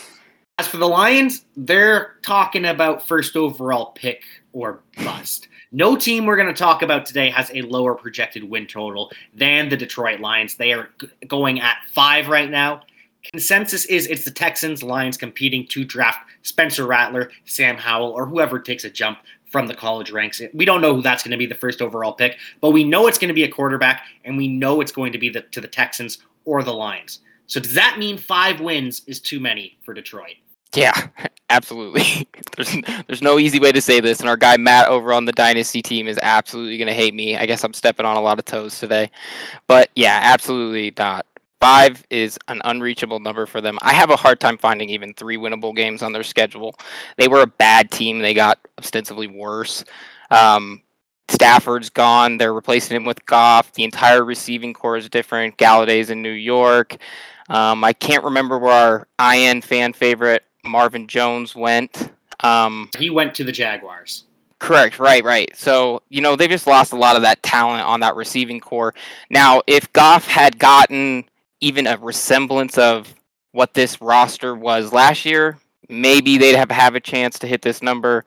As for the Lions, they're talking about first overall pick or bust. No team we're going to talk about today has a lower projected win total than the Detroit Lions. They are going at five right now. Consensus is it's the Texans, Lions competing to draft Spencer Rattler, Sam Howell, or whoever takes a jump from the college ranks. We don't know who that's going to be the first overall pick, but we know it's going to be a quarterback, and we know it's going to be the, to the Texans or the Lions. So does that mean five wins is too many for Detroit? Yeah, absolutely. there's there's no easy way to say this, and our guy Matt over on the Dynasty team is absolutely going to hate me. I guess I'm stepping on a lot of toes today, but yeah, absolutely not. Five is an unreachable number for them. I have a hard time finding even three winnable games on their schedule. They were a bad team. They got ostensibly worse. Um, Stafford's gone. They're replacing him with Goff. The entire receiving corps is different. Golladay's in New York. Um, I can't remember where our IN fan favorite Marvin Jones went. Um, he went to the Jaguars. Correct. Right. Right. So you know they just lost a lot of that talent on that receiving corps. Now, if Goff had gotten even a resemblance of what this roster was last year, maybe they'd have have a chance to hit this number.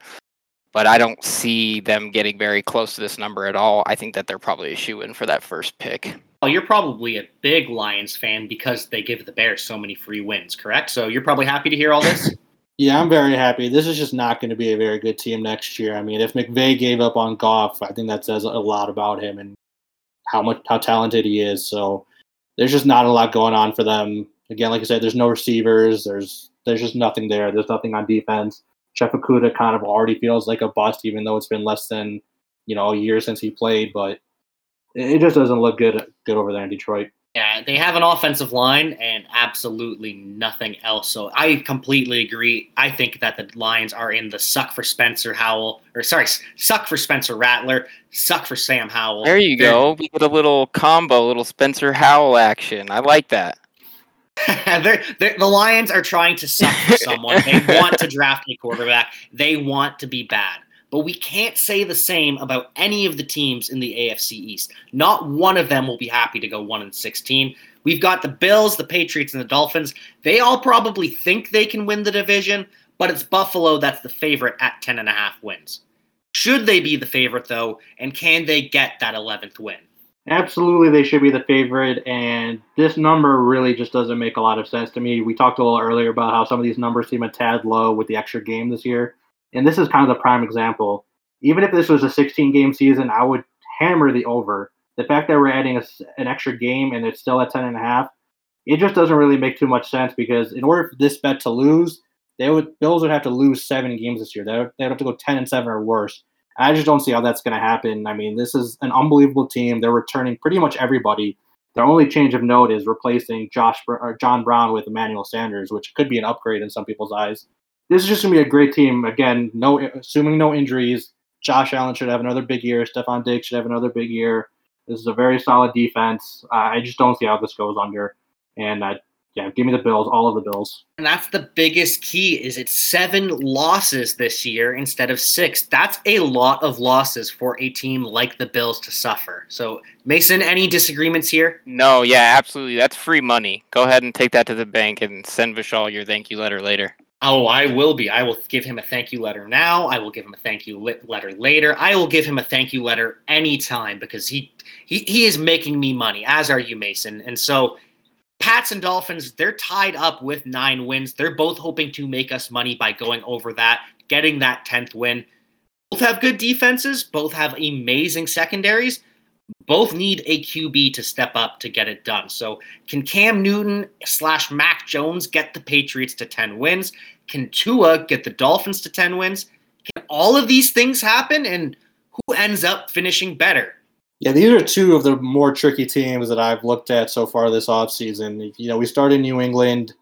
But I don't see them getting very close to this number at all. I think that they're probably a shoe in for that first pick. Oh, you're probably a big Lions fan because they give the Bears so many free wins, correct? So you're probably happy to hear all this? yeah, I'm very happy. This is just not going to be a very good team next year. I mean, if McVay gave up on Goff, I think that says a lot about him and how much how talented he is. So there's just not a lot going on for them. Again, like I said, there's no receivers. There's there's just nothing there. There's nothing on defense. Jeff Okudah kind of already feels like a bust, even though it's been less than you know a year since he played. But it just doesn't look good good over there in Detroit. Yeah, they have an offensive line and absolutely nothing else. So I completely agree. I think that the Lions are in the suck for Spencer Howell, or sorry, suck for Spencer Rattler, suck for Sam Howell. There you They're, go. We get a little combo, a little Spencer Howell action. I like that. they're, they're, the Lions are trying to suck for someone. they want to draft a quarterback. They want to be bad. But we can't say the same about any of the teams in the AFC East. Not one of them will be happy to go 1 and 16. We've got the Bills, the Patriots, and the Dolphins. They all probably think they can win the division, but it's Buffalo that's the favorite at 10.5 wins. Should they be the favorite, though, and can they get that 11th win? Absolutely, they should be the favorite, and this number really just doesn't make a lot of sense to me. We talked a little earlier about how some of these numbers seem a tad low with the extra game this year, and this is kind of the prime example. Even if this was a 16 game season, I would hammer the over. The fact that we're adding a, an extra game and it's still at 10 and a half, it just doesn't really make too much sense because in order for this bet to lose, they would Bills would have to lose seven games this year. They would, they would have to go 10 and seven or worse. I just don't see how that's going to happen. I mean, this is an unbelievable team. They're returning pretty much everybody. Their only change of note is replacing Josh or John Brown with Emmanuel Sanders, which could be an upgrade in some people's eyes. This is just going to be a great team. Again, no assuming no injuries. Josh Allen should have another big year. Stefon Diggs should have another big year. This is a very solid defense. Uh, I just don't see how this goes under. And I yeah, give me the Bills, all of the Bills. And that's the biggest key is it's seven losses this year instead of six. That's a lot of losses for a team like the Bills to suffer. So Mason, any disagreements here? No, yeah, absolutely. That's free money. Go ahead and take that to the bank and send Vishal your thank you letter later. Oh, I will be. I will give him a thank you letter now. I will give him a thank you letter later. I will give him a thank you letter anytime because he he, he is making me money, as are you, Mason. And so Pats and Dolphins, they're tied up with nine wins. They're both hoping to make us money by going over that, getting that 10th win. Both have good defenses, both have amazing secondaries. Both need a QB to step up to get it done. So, can Cam Newton slash Mac Jones get the Patriots to 10 wins? Can Tua get the Dolphins to 10 wins? Can all of these things happen? And who ends up finishing better? Yeah, these are two of the more tricky teams that I've looked at so far this offseason. You know, we started in New England.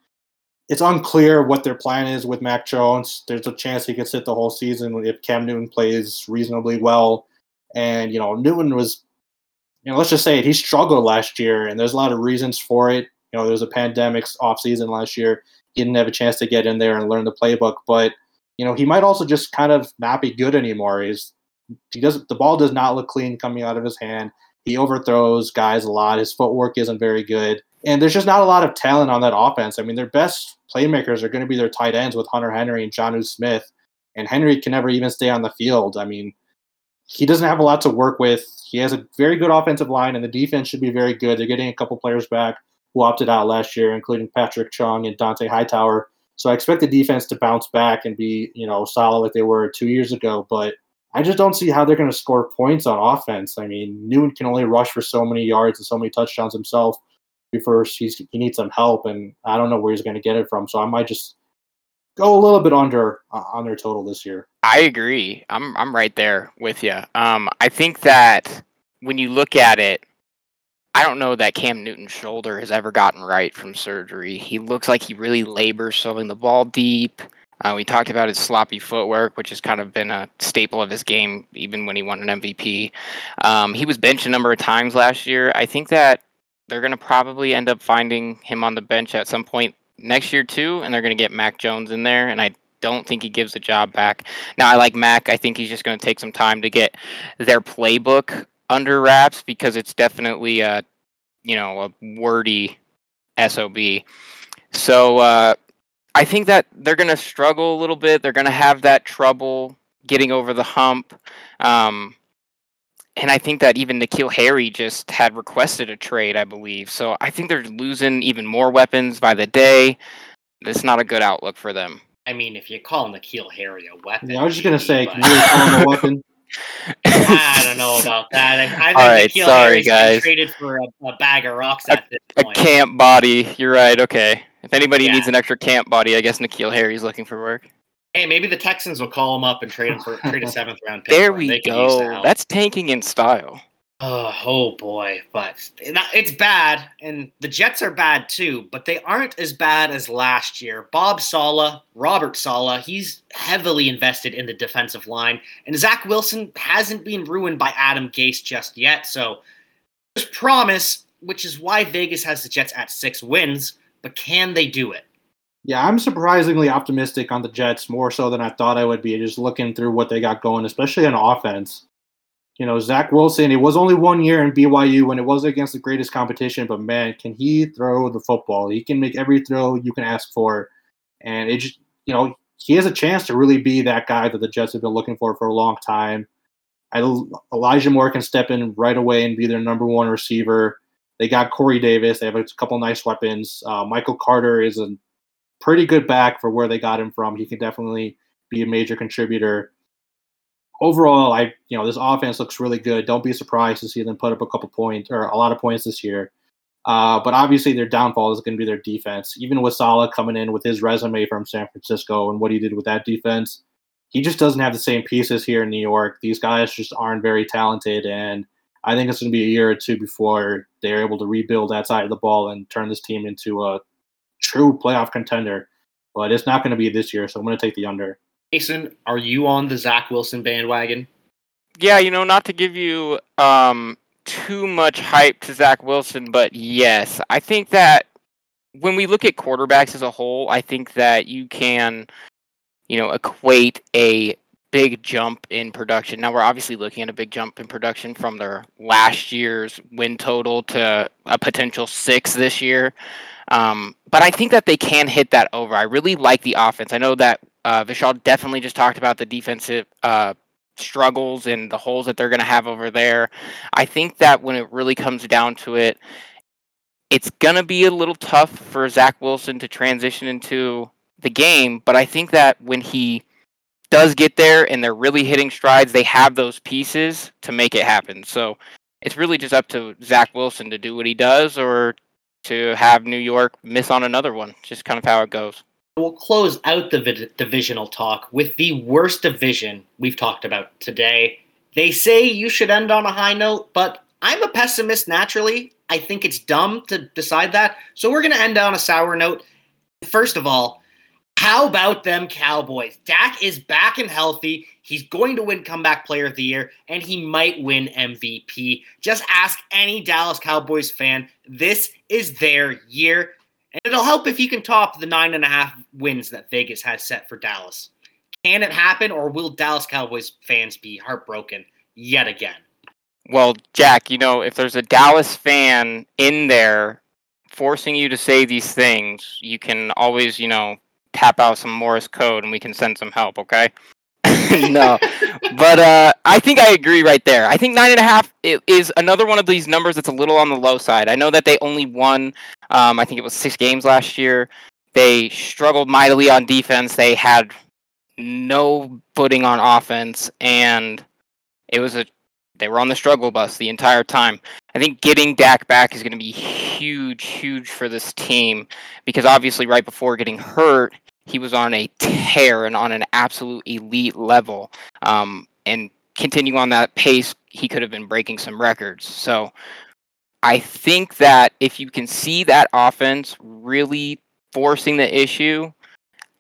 It's unclear what their plan is with Mac Jones. There's a chance he could sit the whole season if Cam Newton plays reasonably well. And, you know, Newton was, you know, let's just say it, he struggled last year, and there's a lot of reasons for it. You know, there was a pandemic offseason last year. He didn't have a chance to get in there and learn the playbook. But, you know, he might also just kind of not be good anymore. He's he doesn't the ball does not look clean coming out of his hand. He overthrows guys a lot. His footwork isn't very good. And there's just not a lot of talent on that offense. I mean, their best playmakers are going to be their tight ends with Hunter Henry and Jonnu Smith. And Henry can never even stay on the field. I mean, he doesn't have a lot to work with. He has a very good offensive line, and the defense should be very good. They're getting a couple players back who opted out last year, including Patrick Chung and Dont'a Hightower. So I expect the defense to bounce back and be, you know, solid like they were two years ago. But I just don't see how they're going to score points on offense. I mean, Newton can only rush for so many yards and so many touchdowns himself before he's, he needs some help, and I don't know where he's going to get it from. So I might just go a little bit under uh, on their total this year. I agree. I'm I'm right there with you. Um, I think that when you look at it, I don't know that Cam Newton's shoulder has ever gotten right from surgery. He looks like he really labors throwing the ball deep. Uh, we talked about his sloppy footwork, which has kind of been a staple of his game, even when he won an MVP. Um, he was benched a number of times last year. I think that they're going to probably end up finding him on the bench at some point next year too, and they're going to get Mac Jones in there. And I don't think he gives the job back. Now I like Mac. I think he's just going to take some time to get their playbook under wraps because it's definitely a, you know, a wordy sob. So. Uh, I think that they're going to struggle a little bit. They're going to have that trouble getting over the hump. Um, and I think that even N'Keal Harry just had requested a trade, I believe. So I think they're losing even more weapons by the day. It's not a good outlook for them. I mean, if you call N'Keal Harry a weapon, yeah, I was just gonna say, can you call him a weapon? I don't know about that. I, I think All right, N'Keal sorry, Harry's guys. traded for a, a, bag of rocks at this A camp body. You're right. Okay. If anybody Yeah. needs an extra camp body, I guess N'Keal Harry's looking for work. Hey, maybe the Texans will call him up and trade him for trade a seventh round pick. There we They could use the go. That's tanking in style. Oh, oh boy, but it's bad, and the Jets are bad too. But they aren't as bad as last year. Bob Saleh, Robert Saleh, he's heavily invested in the defensive line, and Zach Wilson hasn't been ruined by Adam Gase just yet. So there's promise, which is why Vegas has the Jets at six wins. But can they do it? Yeah, I'm surprisingly optimistic on the Jets, more so than I thought I would be, just looking through what they got going, especially on offense. You know, Zach Wilson, it was only one year in BYU when it was against the greatest competition, but man, can he throw the football? He can make every throw you can ask for. And it just, you know, he has a chance to really be that guy that the Jets have been looking for for a long time. I, Elijah Moore can step in right away and be their number one receiver. They got Corey Davis. They have a couple nice weapons. Uh, Michael Carter is a pretty good back for where they got him from. He can definitely be a major contributor. Overall, I you know this offense looks really good. Don't be surprised to see them put up a couple points or a lot of points this year. Uh, but obviously, their downfall is going to be their defense. Even with Saleh coming in with his resume from San Francisco and what he did with that defense, he just doesn't have the same pieces here in New York. These guys just aren't very talented, and I think it's going to be a year or two before they're able to rebuild that side of the ball and turn this team into a true playoff contender. But it's not going to be this year, so I'm going to take the under. Mason, are you on the Zach Wilson bandwagon? Yeah, you know, not to give you um, too much hype to Zach Wilson, but yes, I think that when we look at quarterbacks as a whole, I think that you can, you know, equate a big jump in production. Now we're obviously looking at a big jump in production from their last year's win total to a potential six this year. Um, but I think that they can hit that over. I really like the offense. I know that uh, Vishal definitely just talked about the defensive uh, struggles and the holes that they're going to have over there. I think that when it really comes down to it, it's going to be a little tough for Zach Wilson to transition into the game. But I think that when he does get there and they're really hitting strides, they have those pieces to make it happen. So it's really just up to Zach Wilson to do what he does or to have New York miss on another one. Just kind of how it goes. We'll close out the divisional talk with the worst division we've talked about today. They say you should end on a high note, but I'm a pessimist naturally. I think it's dumb to decide that. So we're going to end on a sour note. First of all, how about them Cowboys? Dak is back and healthy. He's going to win comeback player of the year, and he might win MVP. Just ask any Dallas Cowboys fan. This is their year. And it'll help if you can top the nine and a half wins that Vegas has set for Dallas. Can it happen, or will Dallas Cowboys fans be heartbroken yet again? Well, Jack, you know, if there's a Dallas fan in there forcing you to say these things, you can always, you know, tap out some Morse code and we can send some help, okay? no, but uh, I think I agree right there. I think nine and a half is another one of these numbers that's a little on the low side. I know that they only won, um, I think it was six games last year. They struggled mightily on defense. They had no footing on offense, and it was a they were on the struggle bus the entire time. I think getting Dak back is going to be huge, huge for this team because obviously, right before getting hurt, he was on a tear and on an absolute elite level. Um, and continue on that pace, he could have been breaking some records. So I think that if you can see that offense really forcing the issue,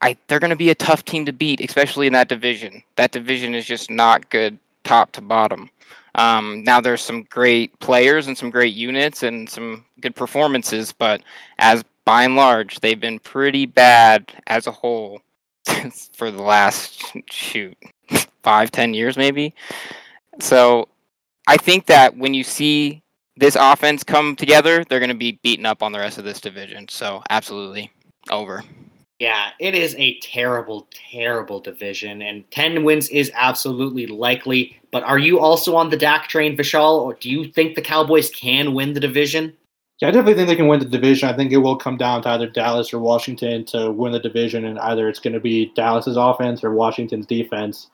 I, they're going to be a tough team to beat, especially in that division. That division is just not good top to bottom. Um, now there's some great players and some great units and some good performances, but as by and large, they've been pretty bad as a whole for the last shoot five, ten years maybe. So I think that when you see this offense come together, they're going to be beaten up on the rest of this division. So absolutely over. Yeah, it is a terrible, terrible division, and 10 wins is absolutely likely. But are you also on the Dak train, Vishal, or do you think the Cowboys can win the division? Yeah, I definitely think they can win the division. I think it will come down to either Dallas or Washington to win the division, and either it's going to be Dallas's offense or Washington's defense.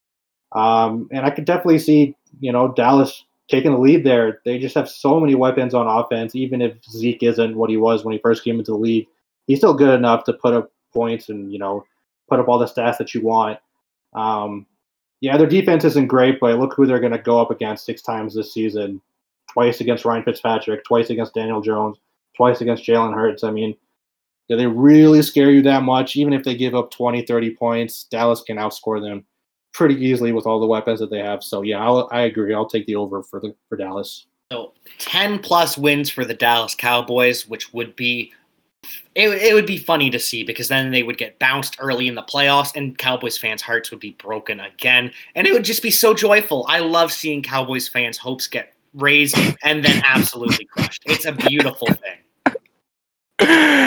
Um, and I could definitely see, you know, Dallas taking the lead there. They just have so many weapons on offense. Even if Zeke isn't what he was when he first came into the league, he's still good enough to put up points and you know put up all the stats that you want. Um, yeah, their defense isn't great, but look who they're going to go up against six times this season: twice against Ryan Fitzpatrick, twice against Daniel Jones, twice against Jalen Hurts. I mean, do they really scare you that much? Even if they give up 20, 30 points, Dallas can outscore them pretty easily with all the weapons that they have. So yeah, I'll, I agree. I'll take the over for the for Dallas. So 10 plus wins for the Dallas Cowboys, which would be it, it would be funny to see because then they would get bounced early in the playoffs and Cowboys fans' hearts would be broken again. And it would just be so joyful. I love seeing Cowboys fans' hopes get raised and then absolutely crushed. It's a beautiful thing.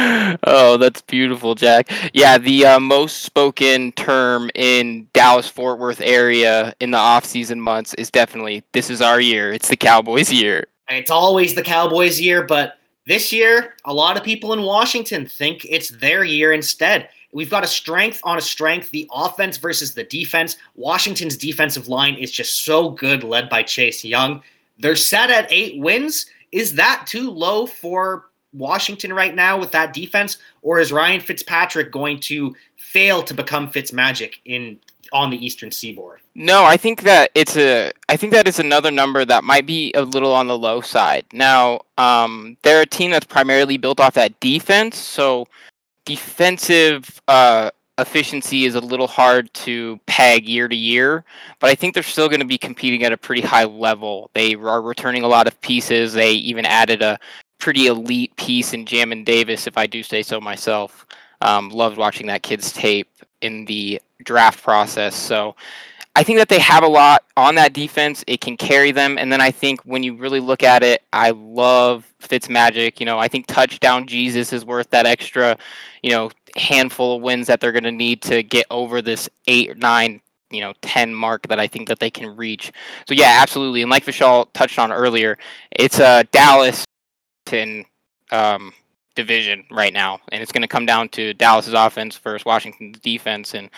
Oh, that's beautiful, Jack. Yeah, the uh, most spoken term in Dallas Fort Worth area in the off-season months is definitely this is our year. It's the Cowboys' year. It's always the Cowboys' year, but this year, a lot of people in Washington think it's their year instead. We've got a strength on a strength. The offense versus the defense. Washington's defensive line is just so good, led by Chase Young. They're set at eight wins. Is that too low for Washington right now with that defense, or is Ryan Fitzpatrick going to fail to become Fitzmagic in on the Eastern Seaboard? No, I think that it's a. I think that is another number that might be a little on the low side. Now, um, they're a team that's primarily built off that defense, so defensive uh, efficiency is a little hard to peg year to year. But I think they're still going to be competing at a pretty high level. They are returning a lot of pieces. They even added a pretty elite piece in Jamin Davis, if I do say so myself. Um, loved watching that kid's tape in the draft process. So I think that they have a lot on that defense. It can carry them. And then I think when you really look at it, I love Fitzmagic. You know, I think touchdown Jesus is worth that extra, you know, handful of wins that they're going to need to get over this eight nine, you know, 10 mark that I think that they can reach. So yeah, absolutely. And like Vishal touched on earlier, it's uh, Dallas in um, division right now, and it's going to come down to Dallas's offense versus Washington's defense. And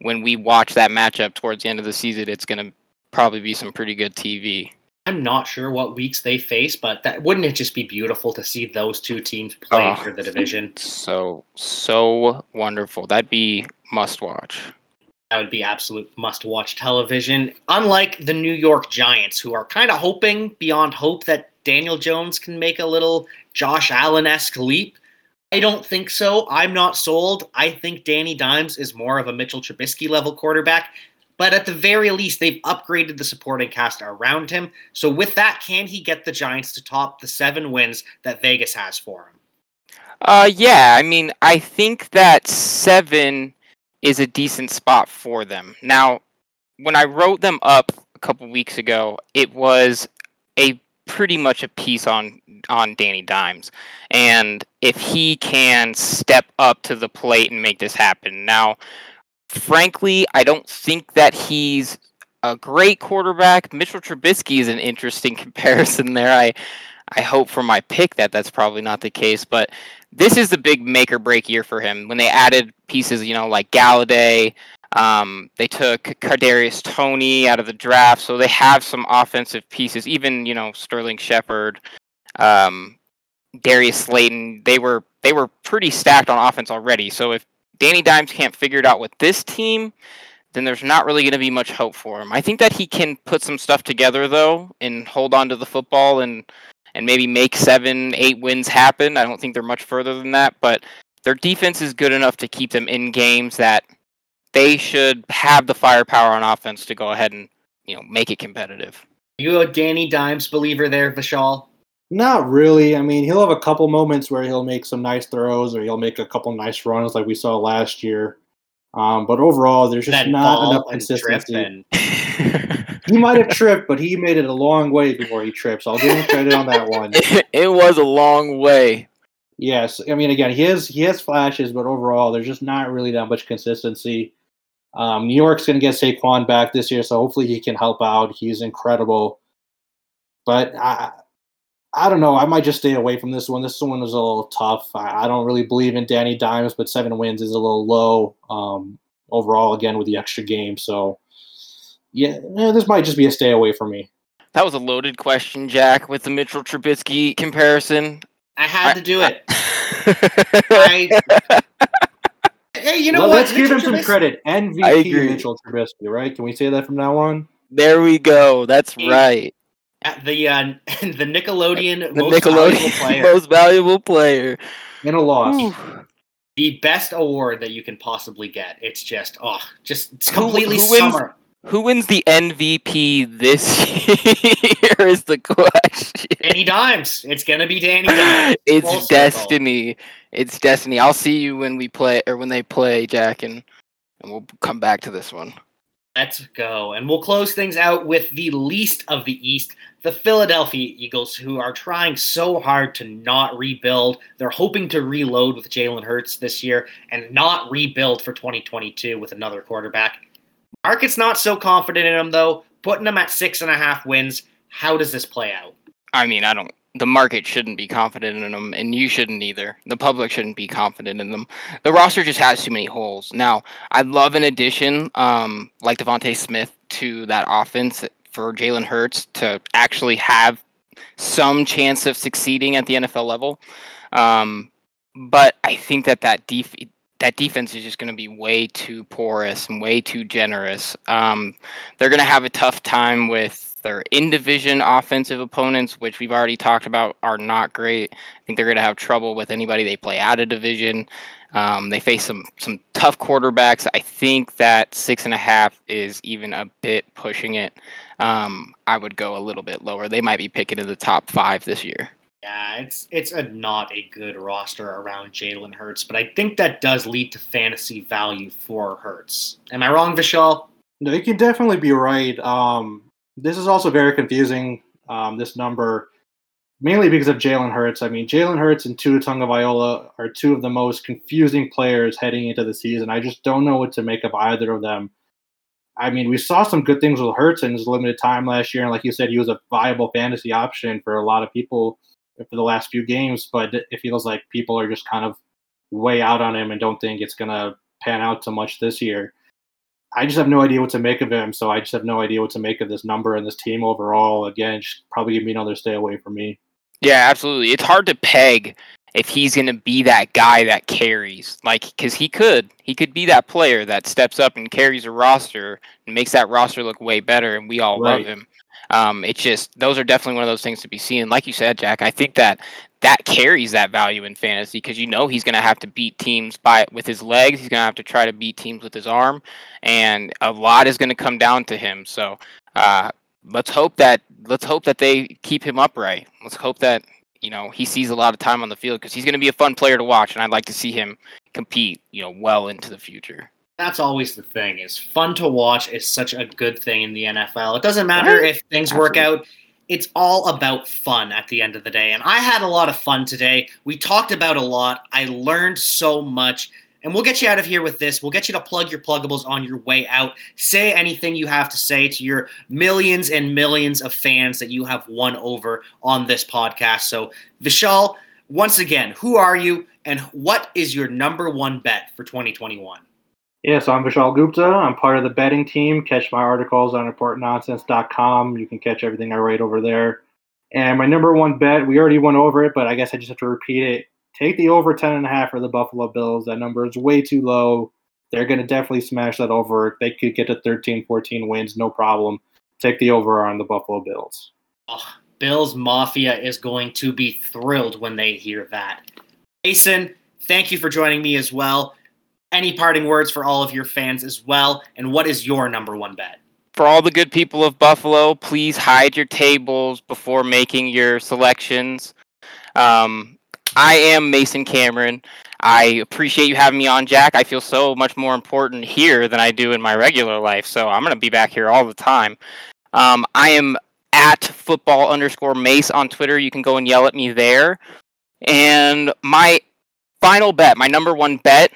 when we watch that matchup towards the end of the season, it's going to probably be some pretty good TV. I'm not sure what weeks they face, but that wouldn't it just be beautiful to see those two teams play Oh. for the division? So so wonderful. That'd be must watch. That would be absolute must watch television. Unlike the New York Giants, who are kind of hoping beyond hope that Daniel Jones can make a little Josh Allen esque leap. I don't think so. I'm not sold. I think Danny Dimes is more of a Mitchell Trubisky level quarterback. But at the very least, they've upgraded the supporting cast around him. So, with that, can he get the Giants to top the seven wins that Vegas has for him? Uh yeah, I mean, I think that 7 is a decent spot for them. Now, when I wrote them up a couple weeks ago, it was a pretty much a piece on on Danny Dimes and if he can step up to the plate and make this happen. Now, frankly, I don't think that he's a great quarterback. Mitchell Trubisky is an interesting comparison there. I I hope for my pick that that's probably not the case, but this is the big make or break year for him. When they added pieces, you know, like Galladay, um, they took Kadarius Toney out of the draft, so they have some offensive pieces. Even you know Sterling Shepard, um, Darius Slayton, they were they were pretty stacked on offense already. So if Danny Dimes can't figure it out with this team, then there's not really going to be much hope for him. I think that he can put some stuff together though and hold on to the football and and maybe make seven, eight wins happen. I don't think they're much further than that, but their defense is good enough to keep them in games that they should have the firepower on offense to go ahead and you know make it competitive. You a Danny Dimes believer there, Vishal? Not really. I mean, he'll have a couple moments where he'll make some nice throws or he'll make a couple nice runs like we saw last year. Um, but overall, there's just Then not enough consistency. He might have tripped, but he made it a long way before he trips. I'll give him credit on that one. it was a long way. Yes, I mean, again, he has he has flashes, but overall, there's just not really that much consistency. Um, New York's going to get Saquon back this year, so hopefully he can help out. He's incredible, but I I don't know. I might just stay away from this one. This one is a little tough. I, I don't really believe in Danny Dimes, but seven wins is a little low um, overall. Again, with the extra game, so yeah, eh, this might just be a stay away for me. That was a loaded question, Jack, with the Mitchell Trubisky comparison. I had I- to do it. I, hey, you know Well, what? let's give him Mitchell some Trubisky- credit. I MVP agree. Mitchell Trubisky, right? Can we say that from now on? there we go. That's Hey, right. at the uh, the Nickelodeon The most valuable Nickelodeon player, most valuable player. In a loss. Whew. the best award that you can possibly get. It's just oh, just it's Who- completely summer. wins? Who wins the MVP this year is the question. Danny Dimes. It's gonna be Danny Dimes. Full it's circle. destiny. It's destiny. I'll see you when we play or when they play, Jack, and, and we'll come back to this one. Let's go. And we'll close things out with the least of the East, the Philadelphia Eagles, who are trying so hard to not rebuild. They're hoping to reload with Jalen Hurts this year and not rebuild for 2022 with another quarterback. Market's not so confident in them, though, putting them at six and a half wins. How does this play out? I mean, I don't. The market shouldn't be confident in them, and you shouldn't either. The public shouldn't be confident in them. The roster just has too many holes. Now, I'd love an addition um, like DeVonta Smith to that offense for Jalen Hurts to actually have some chance of succeeding at the NFL level. Um, but I think that that def- that defense is just going to be way too porous and way too generous. Um, they're going to have a tough time with their in division offensive opponents, which we've already talked about are not great. I think they're going to have trouble with anybody they play out of division. Um, they face some some tough quarterbacks. I think that six and a half is even a bit pushing it. Um, I would go a little bit lower. They might be picking in the top five this year. Yeah, it's it's a not a good roster around Jalen Hurts, but I think that does lead to fantasy value for Hurts. Am I wrong, Vishal? No, you can definitely be right. Um, this is also very confusing. Um, this number, mainly because of Jalen Hurts. I mean, Jalen Hurts and Tua Tagovailoa are two of the most confusing players heading into the season. I just don't know what to make of either of them. I mean, we saw some good things with Hurts in his limited time last year, and like you said, he was a viable fantasy option for a lot of people for the last few games. But it feels like people are just kind of way out on him and don't think it's gonna pan out so much this year. I just have no idea what to make of him. So I just have no idea what to make of this number and this team overall. Again, just probably give me another stay away from me. Yeah, absolutely. It's hard to peg if he's going to be that guy that carries. Like, because he could. He could be that player that steps up and carries a roster and makes that roster look way better, and we all Right. love him. Um, it's just those are definitely one of those things to be seen. Like you said, Jack, I think that that carries that value in fantasy because you know he's going to have to beat teams by with his legs. He's going to have to try to beat teams with his arm, and a lot is going to come down to him. So uh, let's hope that let's hope that they keep him upright. Let's hope that you know he sees a lot of time on the field because he's going to be a fun player to watch, and I'd like to see him compete. You know, well into the future. That's always the thing. Is fun to watch is such a good thing in the NFL. It doesn't matter Right. if things work out. It's all about fun at the end of the day. And I had a lot of fun today. We talked about a lot. I learned so much. And we'll get you out of here with this. We'll get you to plug your pluggables on your way out. Say anything you have to say to your millions and millions of fans that you have won over on this podcast. So, Vishal, once again, who are you and what is your number one bet for 2021? Yeah, so I'm Vishal Gupta. I'm part of the betting team. Catch my articles on importantnonsense.com. You can catch everything I write over there. And my number one bet, we already went over it, but I guess I just have to repeat it. Take the over 10.5 for the Buffalo Bills. That number is way too low. They're going to definitely smash that over. They could get to 13, 14 wins, no problem. Take the over on the Buffalo Bills. Oh, Bills Mafia is going to be thrilled when they hear that. Jason, thank you for joining me as well. Any parting words for all of your fans as well? And what is your number one bet? For all the good people of Buffalo, please hide your tables before making your selections. Um, I am Mason Cameron. I appreciate you having me on, Jack. I feel so much more important here than I do in my regular life, so I'm going to be back here all the time. Um, I am at football underscore mace on Twitter. You can go and yell at me there. And my final bet, my number one bet,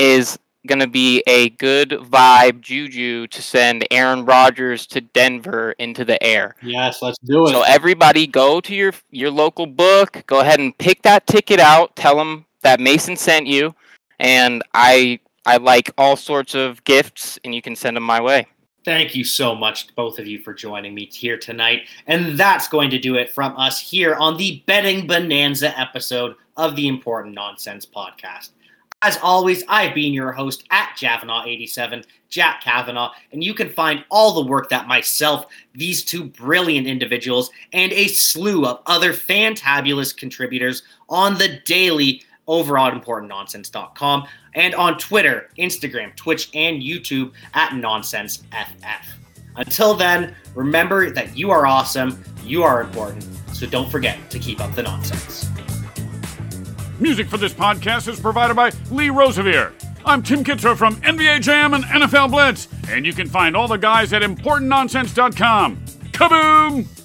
is going to be a good vibe juju to send Aaron Rodgers to Denver into the air. Yes, let's do it. So everybody go to your your local book, go ahead and pick that ticket out, tell them that Mason sent you and I I like all sorts of gifts and you can send them my way. Thank you so much, both of you, for joining me here tonight. And that's going to do it from us here on the Betting Bonanza episode of the Important Nonsense podcast. As always, I've been your host at Javanaugh87, Jack Kavanaugh, and you can find all the work that myself, these two brilliant individuals, and a slew of other fantabulous contributors on the daily over on importantnonsense.com and on Twitter, Instagram, Twitch, and YouTube at NonsenseFF. Until then, remember that you are awesome, you are important, so don't forget to keep up the nonsense. Music for this podcast is provided by Lee Rosevere. I'm Tim Kitzrow from NBA Jam and NFL Blitz, and you can find all the guys at ImportantNonsense.com. Kaboom!